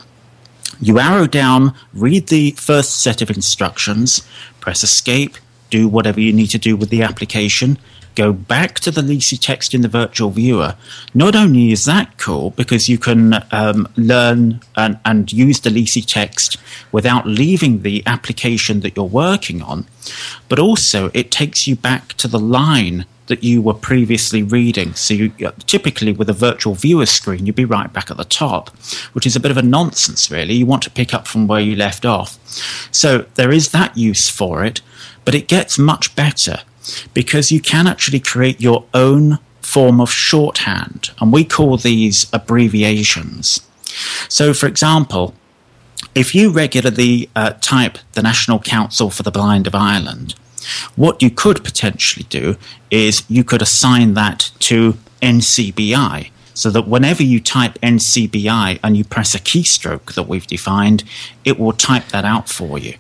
You arrow down, read the first set of instructions, press escape, do whatever you need to do with the application, go back to the Leasey text in the virtual viewer, not only is that cool because you can um, learn and, and use the Leasey text without leaving the application that you're working on, but also it takes you back to the line that you were previously reading. So, you, typically with a virtual viewer screen, you'd be right back at the top, which is a bit of a nonsense, really. You want to pick up from where you left off. So, there is that use for it, but it gets much better because you can actually create your own form of shorthand, and we call these abbreviations. So, for example, if you regularly uh, type the National Council for the Blind of Ireland, what you could potentially do is you could assign that to NCBI so that whenever you type NCBI and you press a keystroke that we've defined, it will type that out for you.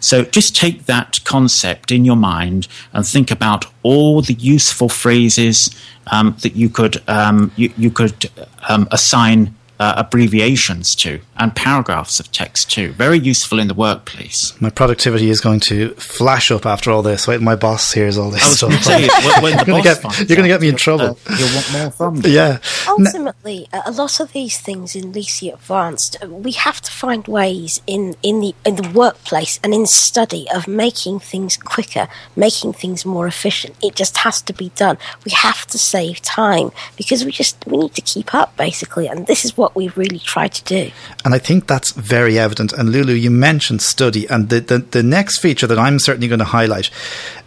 So just take that concept in your mind and think about all the useful phrases um, that you could um, you, you, could um, assign uh, abbreviations to and paragraphs of text too. Very useful in the workplace. My productivity is going to flash up after all this. Wait, my boss hears all this stuff. Say, when, you're going to get me in trouble. Uh, you'll want more from (laughs) Yeah. Ultimately, a lot of these things in Leasey Advanced, uh, we have to find ways in, in the in the workplace and in study of making things quicker, making things more efficient. It just has to be done. We have to save time because we just we need to keep up basically, and this is what we really try to do. And I think that's very evident. And Lulu, you mentioned study, and the, the, the next feature that I'm certainly going to highlight,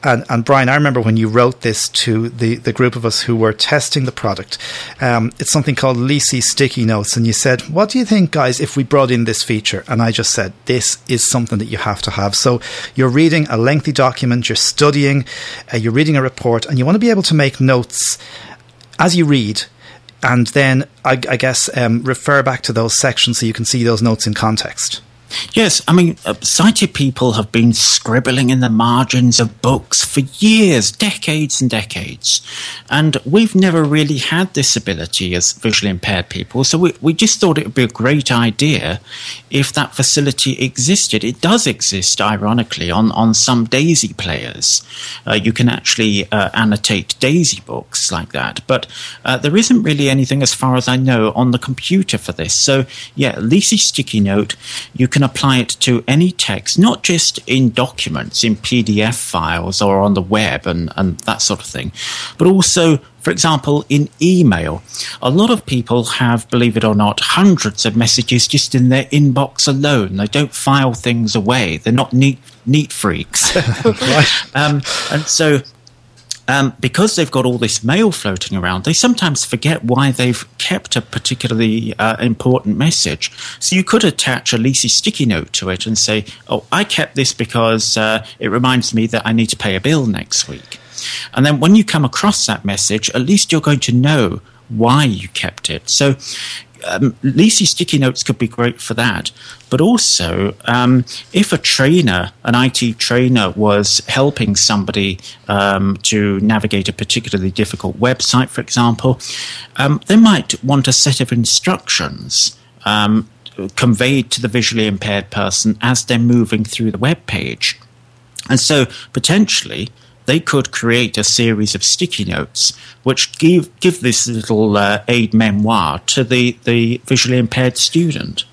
and, and Brian, I remember when you wrote this to the, the group of us who were testing the product, um, it's something called Leasey Sticky Notes. And you said, What do you think, guys, if we brought in this feature? And I just said, This is something that you have to have. So you're reading a lengthy document, you're studying, uh, you're reading a report, and you want to be able to make notes as you read and then I, I guess um, refer back to those sections so you can see those notes in context. Yes, I mean, uh, sighted people have been scribbling in the margins of books for years, decades and decades. And we've never really had this ability as visually impaired people. So we, we just thought it would be a great idea if that facility existed. It does exist, ironically, on, on some DAISY players. Uh, you can actually uh, annotate DAISY books like that. But uh, there isn't really anything, as far as I know, on the computer for this. So, yeah, Leasey Sticky Note, you can can apply it to any text, not just in documents, in PDF files or on the web and, and that sort of thing, but also for example, in email, a lot of people have, believe it or not, hundreds of messages just in their inbox alone. They don't file things away. They're not neat, neat freaks. (laughs) (laughs) um, and so um, because they've got all this mail floating around, they sometimes forget why they've kept a particularly uh, important message. So you could attach a Leasey sticky note to it and say, "Oh, I kept this because uh, it reminds me that I need to pay a bill next week." And then when you come across that message, at least you're going to know why you kept it. So um, sticky notes could be great for that. But also, um, if a trainer, an IT trainer, was helping somebody um, to navigate a particularly difficult website, for example, um, they might want a set of instructions um, conveyed to the visually impaired person as they're moving through the web page. And so, potentially, they could create a series of sticky notes which give give this little uh, aid memoir to the, the visually impaired student.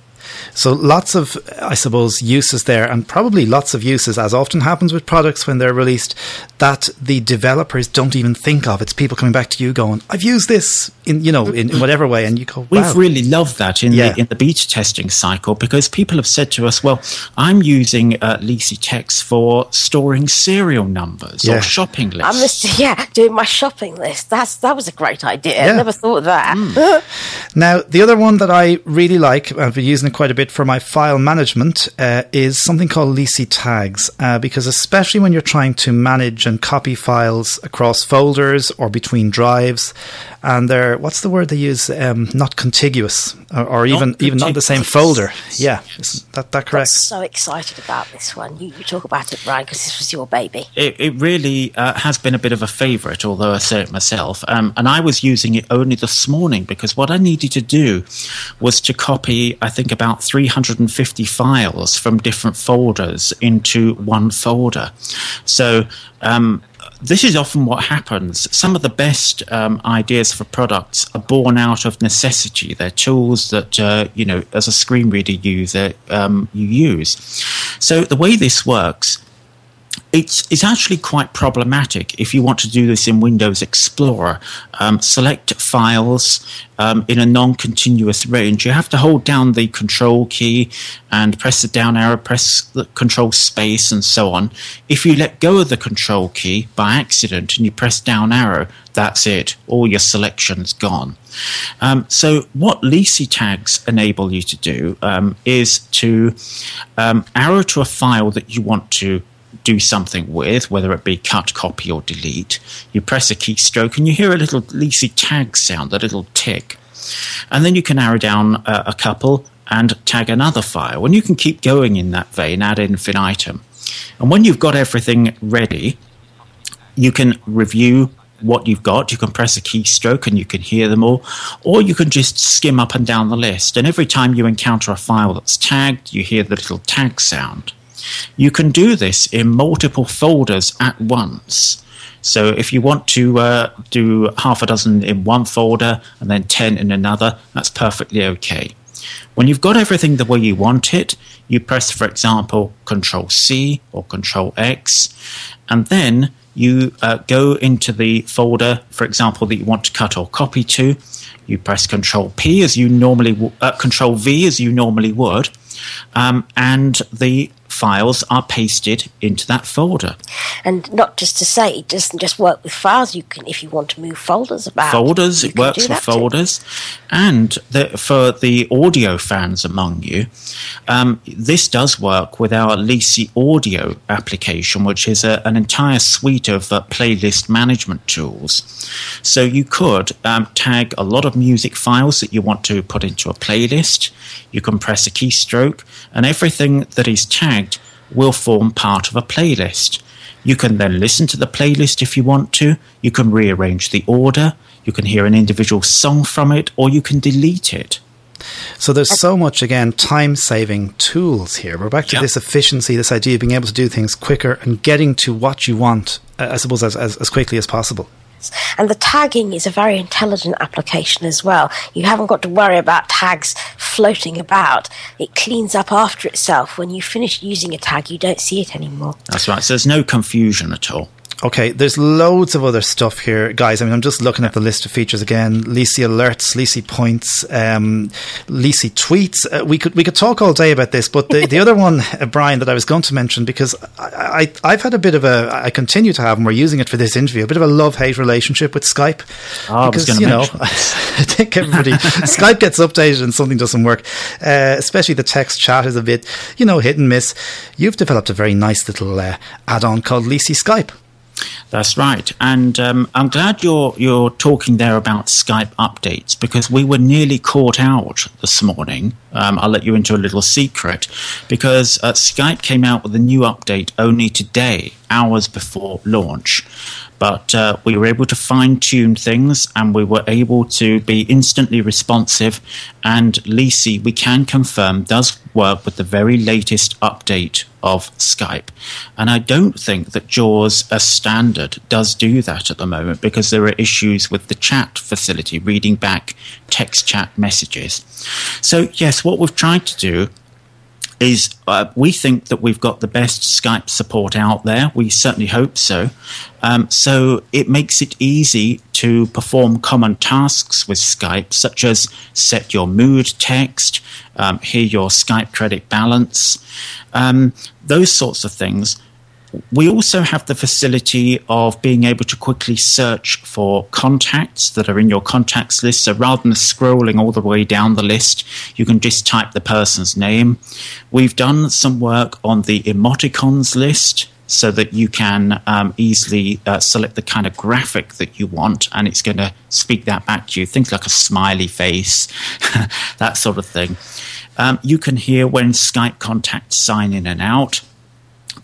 So lots of, I suppose, uses there, and probably lots of uses, as often happens with products when they're released, that the developers don't even think of. It's people coming back to you going, "I've used this in, you know, in, in whatever way," and you go, wow. "We've really loved that in yeah. the in the beta testing cycle because people have said to us, "Well, I'm using uh, Leasey Text for storing serial numbers yeah. or shopping lists." I'm just, (laughs) yeah, doing my shopping list. That's that was a great idea. Yeah. I never thought of that. Mm. (laughs) now, the other one that I really like, I've been using it quite quite a bit for my file management uh, is something called Leasey tags, uh, because especially when you're trying to manage and copy files across folders or between drives, and they're what's the word they use? Um, not contiguous, or, or even contiguous. even not the same folder. Yeah, is that that correct? I'm so excited about this one. You, you talk about it, Brian, because this was your baby. It, it really uh, has been a bit of a favourite, although I say it myself. Um, and I was using it only this morning because what I needed to do was to copy, I think, about 350 files from different folders into one folder. So. Um, this is often what happens. Some of the best um, ideas for products are born out of necessity. They're tools that uh, you know, as a screen reader user, um, you use. So the way this works it's, it's actually quite problematic if you want to do this in Windows Explorer. Um, select files um, in a non continuous range. You have to hold down the control key and press the down arrow, press the control space, and so on. If you let go of the control key by accident and you press down arrow, that's it. All your selection's gone. Um, so, what Leasey tags enable you to do um, is to um, arrow to a file that you want to do something with, whether it be cut, copy, or delete. You press a keystroke and you hear a little Leasey tag sound, a little tick. And then you can arrow down uh, a couple and tag another file. And you can keep going in that vein ad infinitum. And when you've got everything ready, you can review what you've got. You can press a keystroke and you can hear them all, or you can just skim up and down the list. And every time you encounter a file that's tagged, you hear the little tag sound. You can do this in multiple folders at once. So if you want to uh, do half a dozen in one folder and then 10 in another, that's perfectly okay. When you've got everything the way you want it, you press, for example, Control C or Control X, and then you uh, go into the folder, for example, that you want to cut or copy to. You press Control P as you normally, w- uh, Control V as you normally would, um, and the files are pasted into that folder. And not just to say, it doesn't just work with files. You can, if you want to move folders about, folders. It works with folders, too. and the, for the audio fans among you, um, this does work with our Leasey Audio application, which is a, an entire suite of uh, playlist management tools. So you could um, tag a lot of music files that you want to put into a playlist. You can press a keystroke, and everything that is tagged will form part of a playlist. You can then listen to the playlist if you want to. You can rearrange the order. You can hear an individual song from it, or you can delete it. So there's so much again time saving tools here. We're back to yep. this efficiency, this idea of being able to do things quicker and getting to what you want, uh, I suppose, as, as, as quickly as possible. And the tagging is a very intelligent application as well. You haven't got to worry about tags floating about. It cleans up after itself. When you finish using a tag, you don't see it anymore. That's right. So there's no confusion at all. Okay, there's loads of other stuff here, guys. I mean, I'm just looking at the list of features again. Leasey alerts, Leasey points, um, Leasey tweets. Uh, we could we could talk all day about this, but the, the other one, (laughs) uh, Brian, that I was going to mention because I, I have had a bit of a I continue to have, and we're using it for this interview, a bit of a love hate relationship with Skype. Oh, because you know, (laughs) I think everybody (laughs) Skype gets updated and something doesn't work. Uh, especially the text chat is a bit you know hit and miss. You've developed a very nice little uh, add-on called Leasey Skype. That's right, and um, I'm glad you're you're talking there about Skype updates because we were nearly caught out this morning. Um, I'll let you into a little secret because uh, Skype came out with a new update only today, hours before launch, but uh, we were able to fine tune things and we were able to be instantly responsive. And Leasey, we can confirm, does work with the very latest update of Skype. And I don't think that JAWS as standard does do that at the moment because there are issues with the chat facility, reading back text chat messages. So, yes, what we've tried to do is uh, we think that we've got the best Skype support out there. We certainly hope so. Um, so it makes it easy to perform common tasks with Skype, such as set your mood text, um, hear your Skype credit balance, um, those sorts of things we also have the facility of being able to quickly search for contacts that are in your contacts list. So rather than scrolling all the way down the list, you can just type the person's name. We've done some work on the emoticons list so that you can um, easily uh, select the kind of graphic that you want and it's going to speak that back to you. Things like a smiley face, (laughs) that sort of thing. Um, you can hear when Skype contacts sign in and out.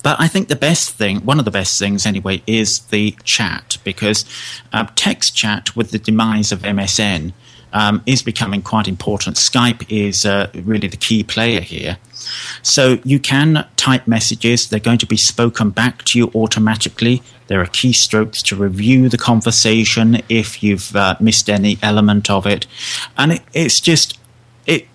But I think the best thing, one of the best things anyway, is the chat because uh, text chat with the demise of MSN um, is becoming quite important. Skype is uh, really the key player here. So you can type messages, they're going to be spoken back to you automatically. There are keystrokes to review the conversation if you've uh, missed any element of it. And it, it's just,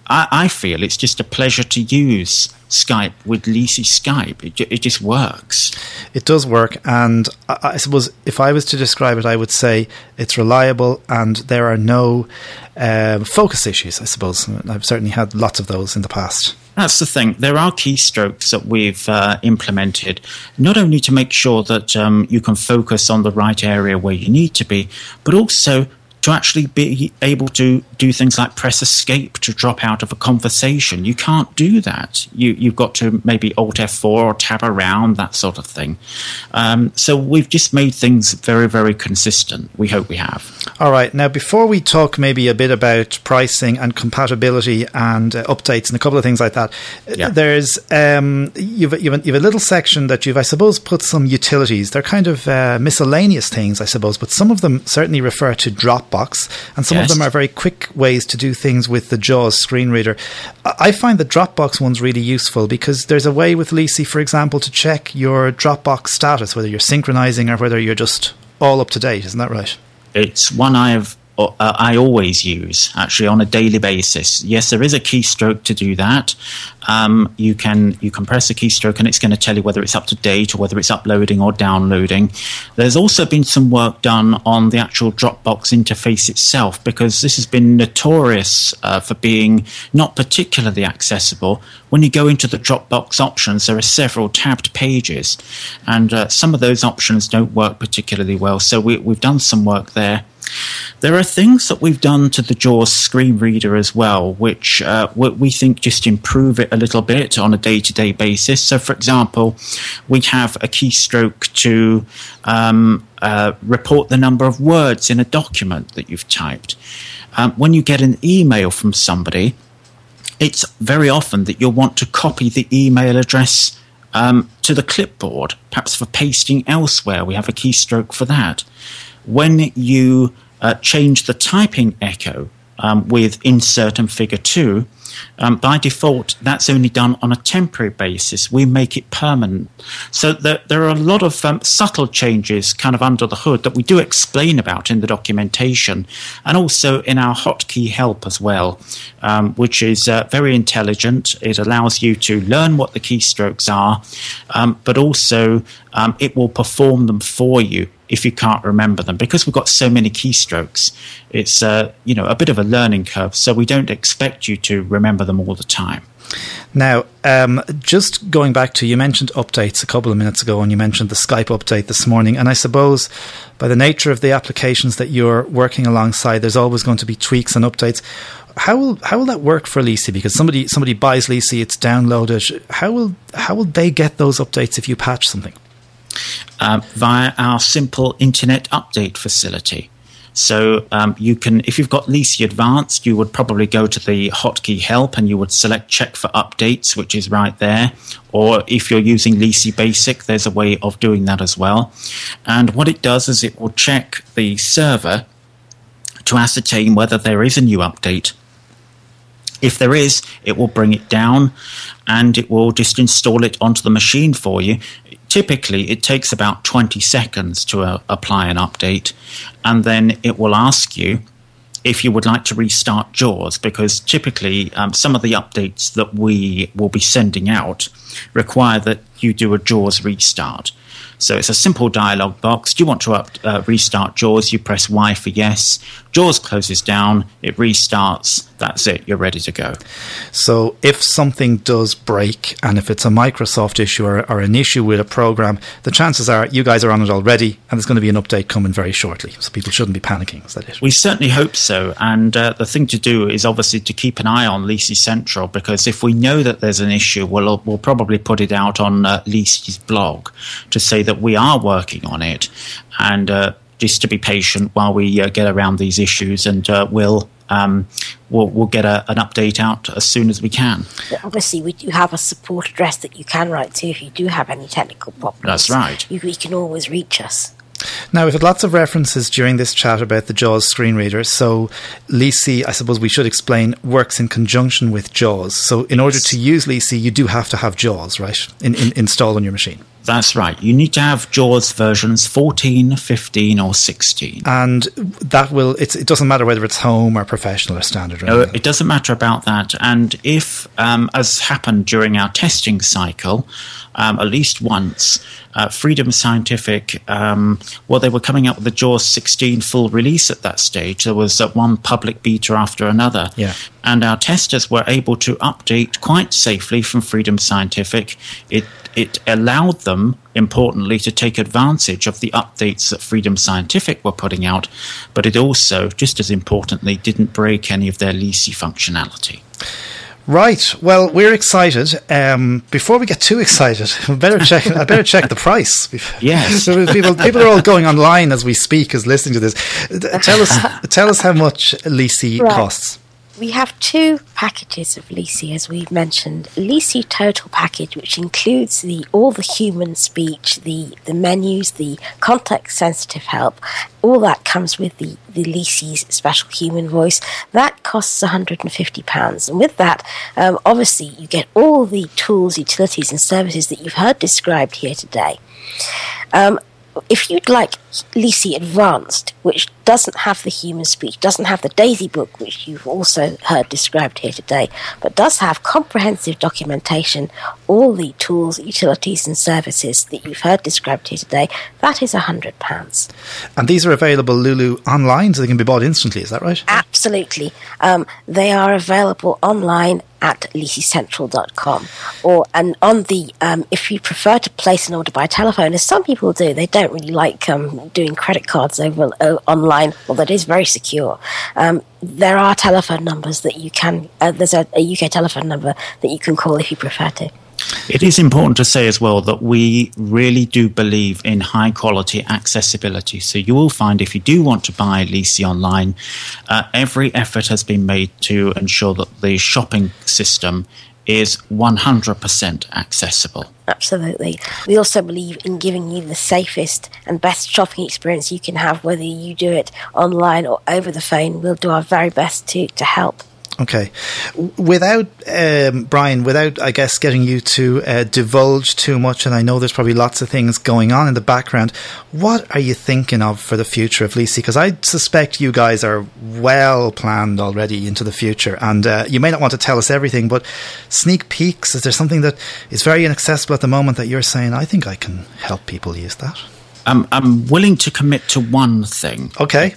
I, I, feel it's just a pleasure to use Skype with Leasey Skype. It, it just works. It does work. And I, I suppose if I was to describe it, I would say it's reliable and there are no um, focus issues, I suppose. I've certainly had lots of those in the past. That's the thing. There are keystrokes that we've uh, implemented, not only to make sure that um, you can focus on the right area where you need to be, but also to actually be able to do things like press escape to drop out of a conversation. You can't do that. You, you've got to maybe Alt F4 or tab around, that sort of thing. Um, so we've just made things very, very consistent. We hope we have. All right. Now, before we talk maybe a bit about pricing and compatibility and uh, updates and a couple of things like that, yeah. there's um, you've, you've, a, you've, a, little section that you've, I suppose, put some utilities. They're kind of uh, miscellaneous things, I suppose, but some of them certainly refer to Dropbox and some yes. of them are very quick ways to do things with the JAWS screen reader. I find the Dropbox ones really useful because there's a way with Leasey, for example, to check your Dropbox status, whether you're synchronizing or whether you're just all up to date. Isn't that right? It's one I've uh, I always use actually on a daily basis. Yes, there is a keystroke to do that. Um, you can you can press a keystroke and it's going to tell you whether it's up to date or whether it's uploading or downloading. There's also been some work done on the actual Dropbox interface itself because this has been notorious uh, for being not particularly accessible. When you go into the Dropbox options, there are several tabbed pages, and uh, some of those options don't work particularly well. So we, we've done some work there. There are things that we've done to the JAWS screen reader as well, which uh, we think just improve it a little bit on a day to day basis. So, for example, we have a keystroke to um, uh, report the number of words in a document that you've typed. Um, when you get an email from somebody, it's very often that you'll want to copy the email address um, to the clipboard, perhaps for pasting elsewhere. We have a keystroke for that when you uh, change the typing echo um, with insert and figure 2, um, by default, that's only done on a temporary basis. We make it permanent. So there, there are a lot of um, subtle changes kind of under the hood that we do explain about in the documentation and also in our hotkey help as well, um, which is uh, very intelligent. It allows you to learn what the keystrokes are, um, but also um, it will perform them for you if you can't remember them because we've got so many keystrokes it's uh, you know a bit of a learning curve so we don't expect you to remember them all the time now, um, just going back to you mentioned updates a couple of minutes ago, and you mentioned the Skype update this morning. And I suppose by the nature of the applications that you're working alongside, there's always going to be tweaks and updates. How will how will that work for Leasey? Because somebody somebody buys Leasey, it's downloaded. How will how will they get those updates if you patch something? Uh, via our simple internet update facility. So um, you can, if you've got Leasey Advanced, you would probably go to the hotkey help and you would select check for updates, which is right there. Or if you're using Leasey Basic, there's a way of doing that as well. And what it does is it will check the server to ascertain whether there is a new update. If there is, it will bring it down and it will just install it onto the machine for you typically it takes about 20 seconds to uh, apply an update and then it will ask you if you would like to restart JAWS, because typically um, some of the updates that we will be sending out require that you do a JAWS restart. So it's a simple dialog box. Do you want to up, uh, restart JAWS? You press Y for yes. JAWS closes down, it restarts. That's it, you're ready to go. So if something does break, and if it's a Microsoft issue or, or, an issue with a program, the chances are you guys are on it already, and there's going to be an update coming very shortly. So people shouldn't be panicking. Is that it? We certainly hope so. And uh, the thing to do is obviously to keep an eye on Leasey Central, because if we know that there's an issue, we'll, we'll probably put it out on uh, Leasey's blog to say that we are working on it. And uh, just to be patient while we uh, get around these issues, and uh, we'll, um, we'll we'll get a, an update out as soon as we can. obviously, we do have a support address that you can write to if you do have any technical problems. That's right. You, you can always reach us. Now, we've had lots of references during this chat about the JAWS screen reader. So, Leasey, I suppose we should explain, works in conjunction with JAWS. So, in order to use Leasey, you do have to have JAWS, right, in, in, installed on your machine. That's right. You need to have JAWS versions 14, 15, or 16. And that will, it doesn't matter whether it's home or professional or standard. Or no, it doesn't matter about that. And if, um, as happened during our testing cycle, um, at least once, uh, Freedom Scientific, um, well, they were coming out with the JAWS 16 full release at that stage. There was uh, one public beta after another. Yeah. And our testers were able to update quite safely from Freedom Scientific. It it allowed them, importantly, to take advantage of the updates that Freedom Scientific were putting out, but it also, just as importantly, didn't break any of their Leasey functionality. Right. Well, we're excited. Um, before we get too excited, (laughs) I better check. I better check the price. (laughs) Yes. people, people are all going online as we speak, as listening to this. Tell us, tell us how much Leasey right. costs. We have two packages of Leasey, as we've mentioned. Leasey Total package, which includes the all the human speech, the, the menus, the context sensitive help, all that comes with the, the Leasey's special human voice. That costs £150. And with that, um, obviously, you get all the tools, utilities, and services that you've heard described here today. Um, if you'd like Leasey Advanced, which doesn't have the human speech, doesn't have the Daisy book, which you've also heard described here today, but does have comprehensive documentation, all the tools, utilities, and services that you've heard described here today, that is £100. And these are available, Lulu, online, so they can be bought instantly, is that right? Absolutely. Um, they are available online at leaseycentral.com or and on the um, if you prefer to place an order by telephone as some people do they don't really like um, doing credit cards over uh, online well that is very secure um, there are telephone numbers that you can uh, there's a, a uk telephone number that you can call if you prefer to it is important to say as well that we really do believe in high quality accessibility. So you will find if you do want to buy Leasey online, uh, every effort has been made to ensure that the shopping system is 100% accessible. Absolutely. We also believe in giving you the safest and best shopping experience you can have, whether you do it online or over the phone. We'll do our very best to, to help. Okay. Without, um, Brian, without, I guess, getting you to uh, divulge too much, and I know there's probably lots of things going on in the background, what are you thinking of for the future of Leasey? Because I suspect you guys are well planned already into the future, and uh, you may not want to tell us everything, but sneak peeks, is there something that is very inaccessible at the moment that you're saying, I think I can help people use that? Um, I'm willing to commit to one thing. Okay.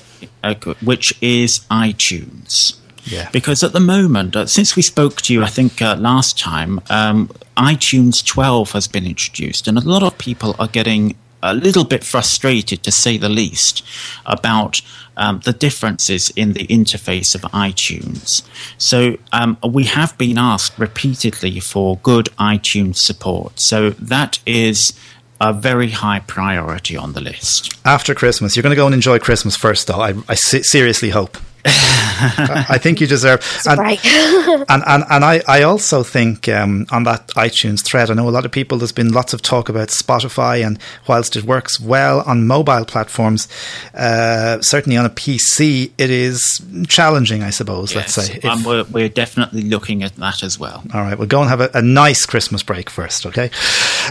Which is iTunes. Yeah. Because at the moment, uh, since we spoke to you, I think uh, last time, um, iTunes 12 has been introduced, and a lot of people are getting a little bit frustrated, to say the least, about um, the differences in the interface of iTunes. So um, we have been asked repeatedly for good iTunes support. So that is a very high priority on the list. After Christmas, you're going to go and enjoy Christmas first, though. I, I seriously hope. I think you deserve. And, right. and, and, and I, I also think um, on that iTunes thread, I know a lot of people, there's been lots of talk about Spotify, and whilst it works well on mobile platforms, uh, certainly on a PC, it is challenging, I suppose, yes, let's say. If, we're, we're, definitely looking at that as well. All right, we'll go and have a, a nice Christmas break first, okay?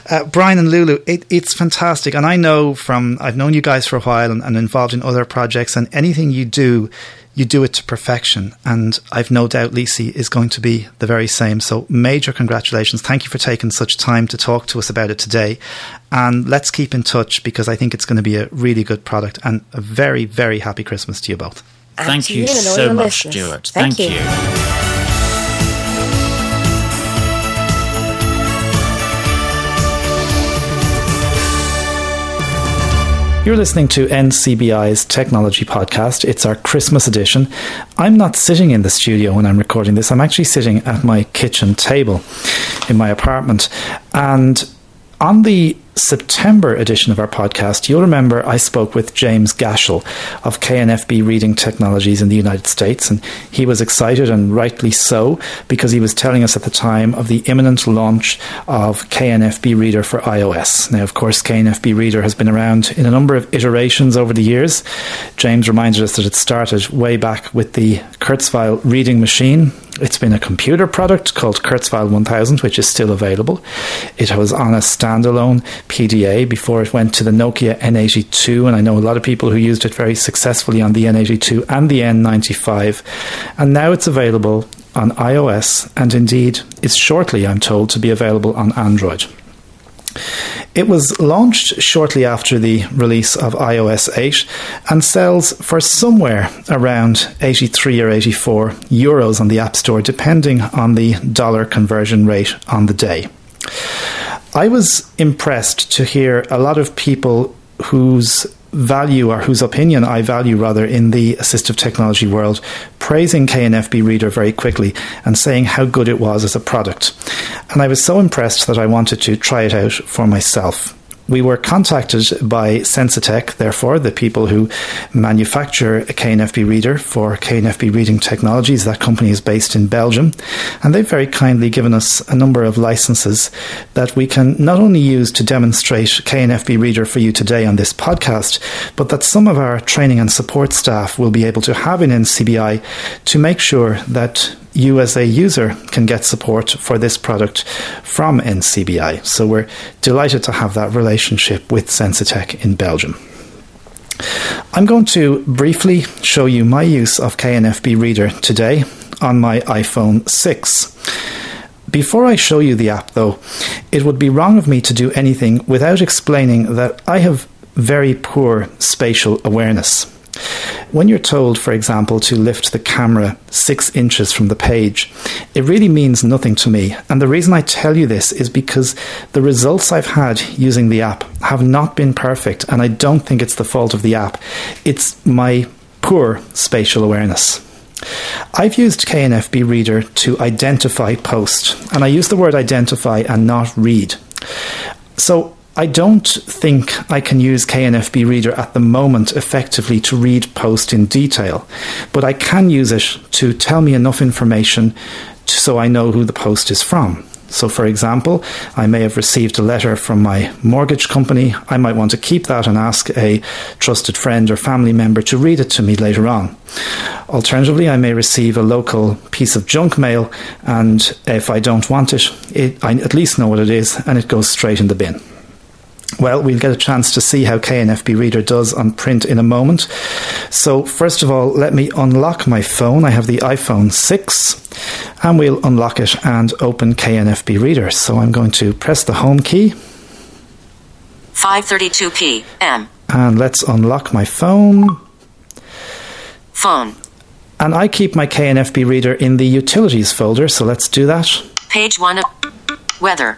Uh, Brian and Lulu, it, it's fantastic. And I know from, I've known you guys for a while and, and involved in other projects, and anything you do, you do it to perfection. And I've no doubt Leasey is going to be the very same. So, major congratulations. Thank you for taking such time to talk to us about it today. And let's keep in touch because I think it's going to be a really good product and a very, very happy Christmas to you both. Thank you so much, Stuart. Thank, Thank you. you. You're listening to NCBI's Technology Podcast. It's our Christmas edition. I'm not sitting in the studio when I'm recording this, I'm actually sitting at my kitchen table in my apartment. And on the September edition of our podcast, you'll remember I spoke with James Gashel of KNFB Reading Technologies in the United States, and he was excited and rightly so because he was telling us at the time of the imminent launch of KNFB Reader for iOS. Now, of course, KNFB Reader has been around in a number of iterations over the years. James reminded us that it started way back with the Kurzweil reading machine it's been a computer product called Kurzweil 1000, which is still available. It was on a standalone PDA before it went to the Nokia N82, and I know a lot of people who used it very successfully on the N82 and the N95. And now it's available on iOS, and indeed is shortly, I'm told, to be available on Android. It was launched shortly after the release of iOS 8 and sells for somewhere around 83 or 84 euros on the App Store, depending on the dollar conversion rate on the day. I was impressed to hear a lot of people whose value or whose opinion I value rather in the assistive technology world, praising KNFB Reader very quickly and saying how good it was as a product. And I was so impressed that I wanted to try it out for myself we were contacted by Sensotec, therefore, the people who manufacture a KNFB reader for KNFB Reading Technologies. That company is based in Belgium. And they've very kindly given us a number of licenses that we can not only use to demonstrate KNFB Reader for you today on this podcast, but that some of our training and support staff will be able to have in NCBI to make sure that you as a user can get support for this product from NCBI. So we're delighted to have that relationship with Sensotec in Belgium. I'm going to briefly show you my use of KNFB Reader today on my iPhone 6. Before I show you the app, though, it would be wrong of me to do anything without explaining that I have very poor spatial awareness. When you're told, for example, to lift the camera six inches from the page, it really means nothing to me. And the reason I tell you this is because the results I've had using the app have not been perfect, and I don't think it's the fault of the app. It's my poor spatial awareness. I've used KNFB Reader to identify post, and I use the word identify and not read. So I don't think I can use KNFB Reader at the moment effectively to read post in detail, but I can use it to tell me enough information so I know who the post is from. So, for example, I may have received a letter from my mortgage company. I might want to keep that and ask a trusted friend or family member to read it to me later on. Alternatively, I may receive a local piece of junk mail, and if I don't want it, it I at least know what it is and it goes straight in the bin. Well, we'll get a chance to see how KNFB Reader does on print in a moment. So, first of all, let me unlock my phone. I have the iPhone 6 and we'll unlock it and open KNFB Reader. So, I'm going to press the home key. 5:32 p.m. And let's unlock my phone. Phone. And I keep my KNFB Reader in the utilities folder, so let's do that. Page 1 of weather,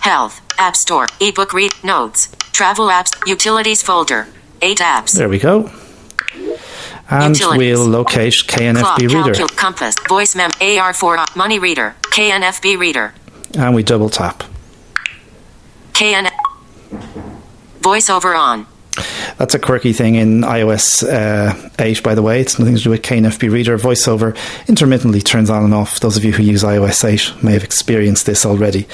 health, App Store, ebook read, notes, travel apps, utilities folder, eight apps. There we go. And utilities. we'll locate KNFB Clock, Reader. Calcul, compass, voice mem, AR4, uh, money reader, KNFB Reader. And we double tap. KN voiceover on. That's a quirky thing in iOS uh, 8, by the way. It's nothing to do with KNFB Reader. VoiceOver intermittently turns on and off. Those of you who use iOS 8 may have experienced this already.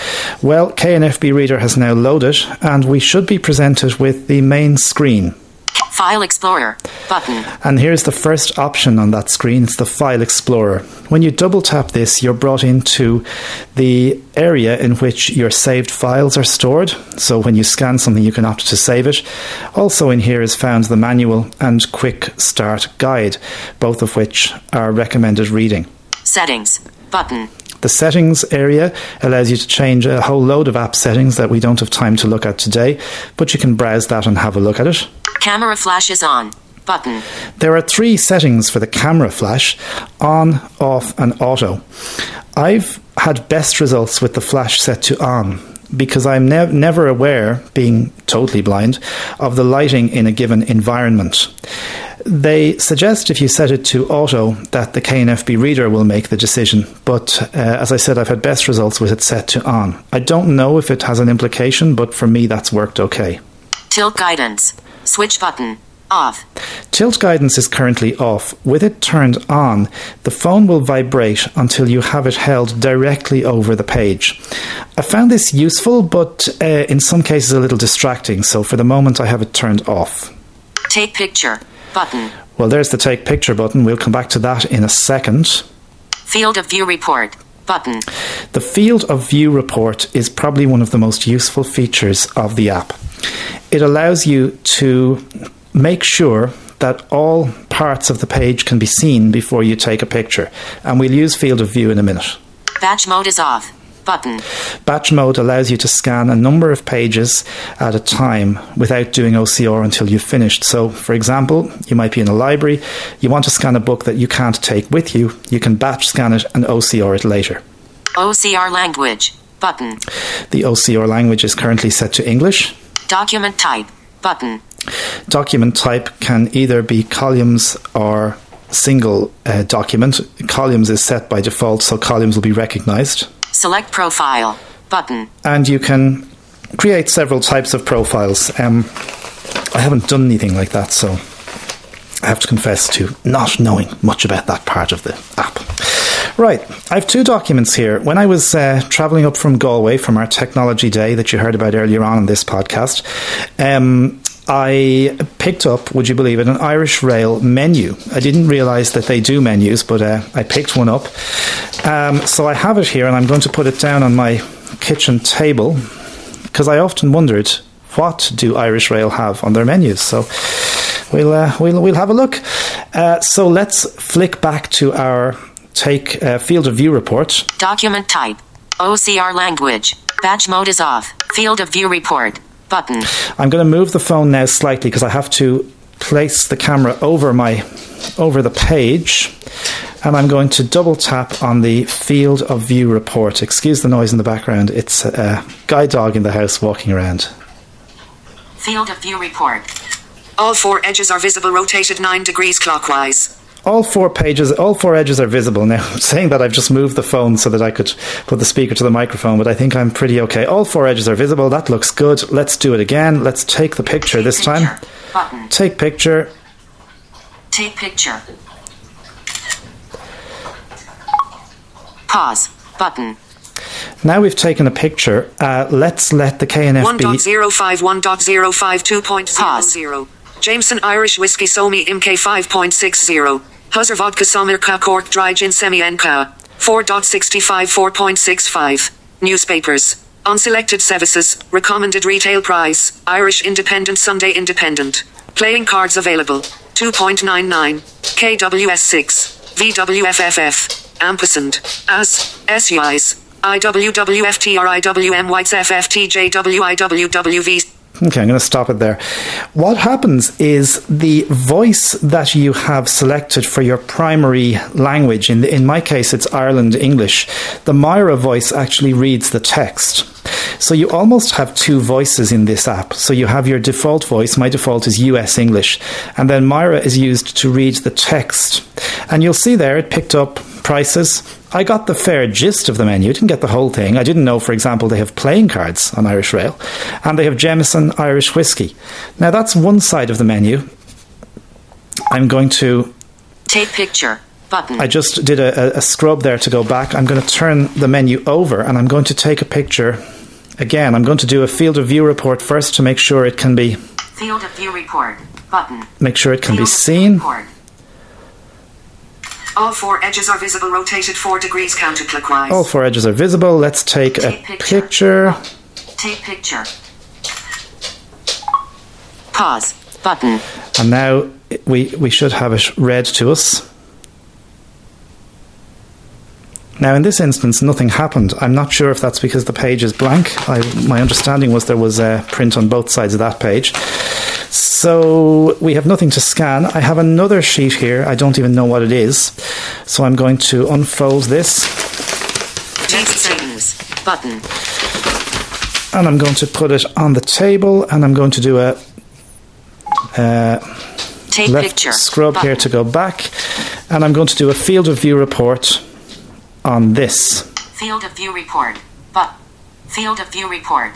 Well, KNFB Reader has now loaded, and we should be presented with the main screen. File Explorer button. And here's the first option on that screen it's the File Explorer. When you double tap this, you're brought into the area in which your saved files are stored. So when you scan something, you can opt to save it. Also, in here is found the manual and quick start guide, both of which are recommended reading. Settings button. The settings area allows you to change a whole load of app settings that we don't have time to look at today, but you can browse that and have a look at it. Camera flashes on button. There are three settings for the camera flash on, off, and auto. I've had best results with the flash set to on because I'm ne- never aware, being totally blind, of the lighting in a given environment. They suggest if you set it to auto that the KNFB reader will make the decision, but uh, as I said, I've had best results with it set to on. I don't know if it has an implication, but for me that's worked okay. Tilt guidance. Switch button. Off. Tilt guidance is currently off. With it turned on, the phone will vibrate until you have it held directly over the page. I found this useful, but uh, in some cases a little distracting, so for the moment I have it turned off. Take picture button. Well, there's the take picture button. We'll come back to that in a second. Field of view report button. The field of view report is probably one of the most useful features of the app. It allows you to make sure that all parts of the page can be seen before you take a picture. And we'll use field of view in a minute. Batch mode is off button. Batch mode allows you to scan a number of pages at a time without doing OCR until you've finished. So, for example, you might be in a library, you want to scan a book that you can't take with you, you can batch scan it and OCR it later. OCR language button. The OCR language is currently set to English. Document type button. Document type can either be columns or single uh, document. Columns is set by default, so columns will be recognized. Select profile button. And you can create several types of profiles. Um, I haven't done anything like that, so I have to confess to not knowing much about that part of the app. Right, I have two documents here. When I was uh, travelling up from Galway from our technology day that you heard about earlier on in this podcast, um, I picked up, would you believe it, an Irish Rail menu. I didn't realise that they do menus, but uh, I picked one up. Um, so I have it here, and I'm going to put it down on my kitchen table because I often wondered what do Irish Rail have on their menus. So we'll uh, we'll we'll have a look. Uh, so let's flick back to our take uh, field of view report. Document type. OCR language. Batch mode is off. Field of view report button. I'm going to move the phone now slightly because I have to place the camera over my over the page and I'm going to double tap on the field of view report. Excuse the noise in the background. It's a, a guide dog in the house walking around. Field of view report. All four edges are visible rotated 9 degrees clockwise. All four pages, all four edges are visible. Now, (laughs) saying that, I've just moved the phone so that I could put the speaker to the microphone, but I think I'm pretty okay. All four edges are visible. That looks good. Let's do it again. Let's take the picture Take this picture. time. Button. Take picture. Take picture. Pause button. Now we've taken a picture. Uh, let's let the KNFB. 1.051.052.00. Jameson Irish Whiskey Somi Imk 5.60. Huzzer Vodka Somirka Cork Dry Gin Semi NK. 4.65 4.65. Newspapers. Unselected services. Recommended retail price. Irish Independent Sunday Independent. Playing cards available. 2.99. KWS6. VWFFF. Ampersand. As. SUIs. IWWFTRIWM Whites FFTJWIWWV. Okay, I'm going to stop it there. What happens is the voice that you have selected for your primary language, in, in my case it's Ireland English, the Myra voice actually reads the text. So you almost have two voices in this app. So you have your default voice, my default is US English, and then Myra is used to read the text. And you'll see there it picked up prices. I got the fair gist of the menu, didn't get the whole thing. I didn't know, for example, they have playing cards on Irish Rail, and they have Jameson Irish Whiskey. Now, that's one side of the menu. I'm going to, Take picture button. I just did a, a- scrub there to go back. I'm going to turn the menu over and I'm going to take a picture. Again, I'm going to do a field of view report first to make sure it can be Field of view report Button. make sure it can be Field view seen. report. All four edges are visible, rotated 4 degrees counterclockwise. All four edges are visible. Let's take a picture. picture. Take picture. Pause. Button. And now we, we should have it read to us. Now, in this instance, nothing happened. I'm not sure if that's because the page is blank. I, my understanding was there was a print on both sides of that page. So we have nothing to scan. I have another sheet here. I don't even know what it is. So I'm going to unfold this Next sentence. Button. and I'm going to put it on the table and I'm going to do a uh, Take left picture. scrub Button. here to go back and I'm going to do a field of view report on this. Field of view report. But. Field of view report.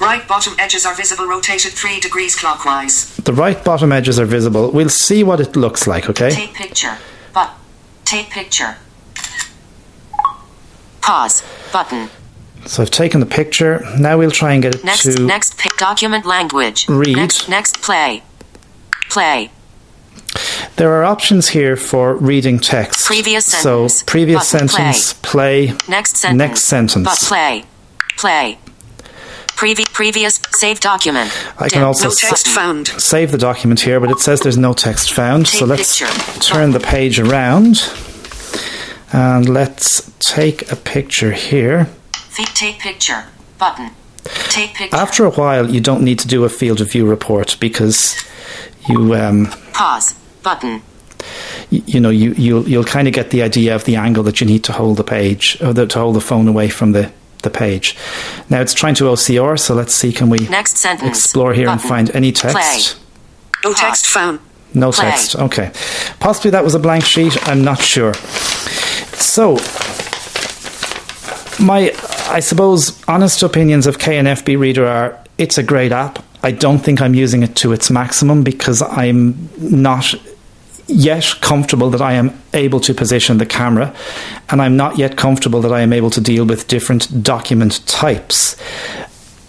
Right bottom edges are visible, rotated 3 degrees clockwise. The right bottom edges are visible. We'll see what it looks like, okay? Take picture. But. Take picture. Pause. Button. So I've taken the picture. Now we'll try and get it Next. to Next. Pick document language. Read. Next. Next. Play. Play. There are options here for reading text. Previous So sentence. previous Button, sentence, play. Next sentence. Next sentence. But play. Play. Previ- previous. Save document. I can also No s- text found. save the document here, but it says there's no text found. so let's picture. turn the page around and let's take a picture here. Take picture. Button. Take picture. After a while, you don't need to do a field of view report because you um, Pause. Button. you know you you'll you'll kind of get the idea of the angle that you need to hold the page or the, to hold the phone away from the the page. Now it's trying to OCR, so let's see can we Next sentence. explore here and find any text. Play. No text found. No Play. text. Okay. Possibly that was a blank sheet. I'm not sure. So, my, I suppose, honest opinions of KNFB Reader are it's a great app. I don't think I'm using it to its maximum because I'm not yet comfortable that I am able to position the camera, and I'm not yet comfortable that I am able to deal with different document types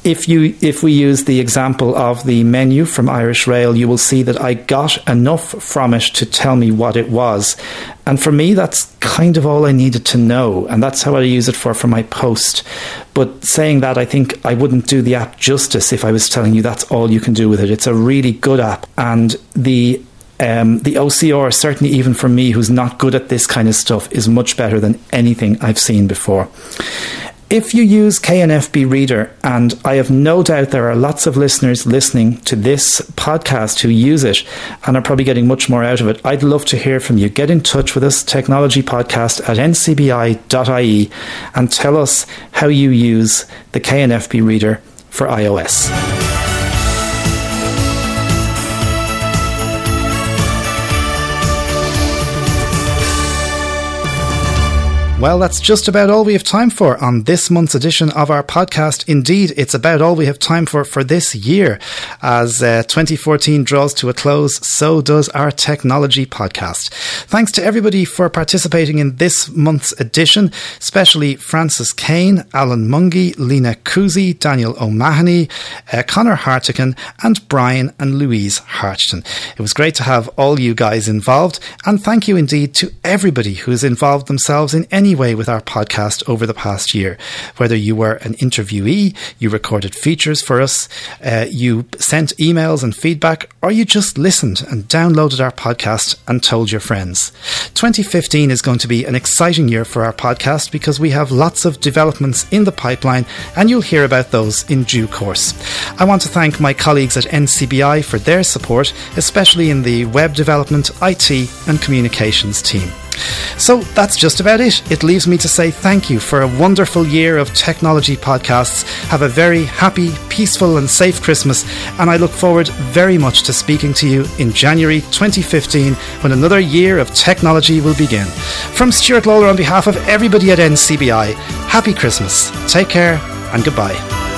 if you if we use the example of the menu from Irish Rail, you will see that I got enough from it to tell me what it was. And for me that's kind of all I needed to know and that's how I use it for for my post. But saying that I think I wouldn't do the app justice if I was telling you that's all you can do with it. It's a really good app and the um, the OCR, certainly even for me who's not good at this kind of stuff, is much better than anything I've seen before. If you use KNFB Reader, and I have no doubt there are lots of listeners listening to this podcast who use it and are probably getting much more out of it, I'd love to hear from you. Get in touch with us, technologypodcast at ncbi.ie, and tell us how you use the KNFB Reader for iOS. Well, that's just about all we have time for on this month's edition of our podcast. Indeed, it's about all we have time for for this year. As uh, 2014 draws to a close, so does our technology podcast. Thanks to everybody for participating in this month's edition, especially Francis Kane, Alan Mungy, Lena Cousy, Daniel O'Mahony, uh, Connor Hartigan, and Brian and Louise Harchton. It was great to have all you guys involved, and thank you indeed to everybody who's involved themselves in way with our podcast over the past year. Whether you were an interviewee, you recorded features for us, uh, you sent emails and feedback, or you just listened and downloaded our podcast and told your friends. 2015 is going to be an exciting year for our podcast because we have lots of developments in the pipeline and you'll hear about those in due course. I want to thank my colleagues at NCBI for their support, especially in the web development, IT, and communications team. So that's just about it. It leaves me to say thank you for a wonderful year of technology podcasts. Have a very happy, peaceful, and safe Christmas, and I look forward very much to speaking to you in January 2015 when another year of technology will begin. From Stuart Lawler on behalf of everybody at NCBI, happy Christmas, take care, and goodbye.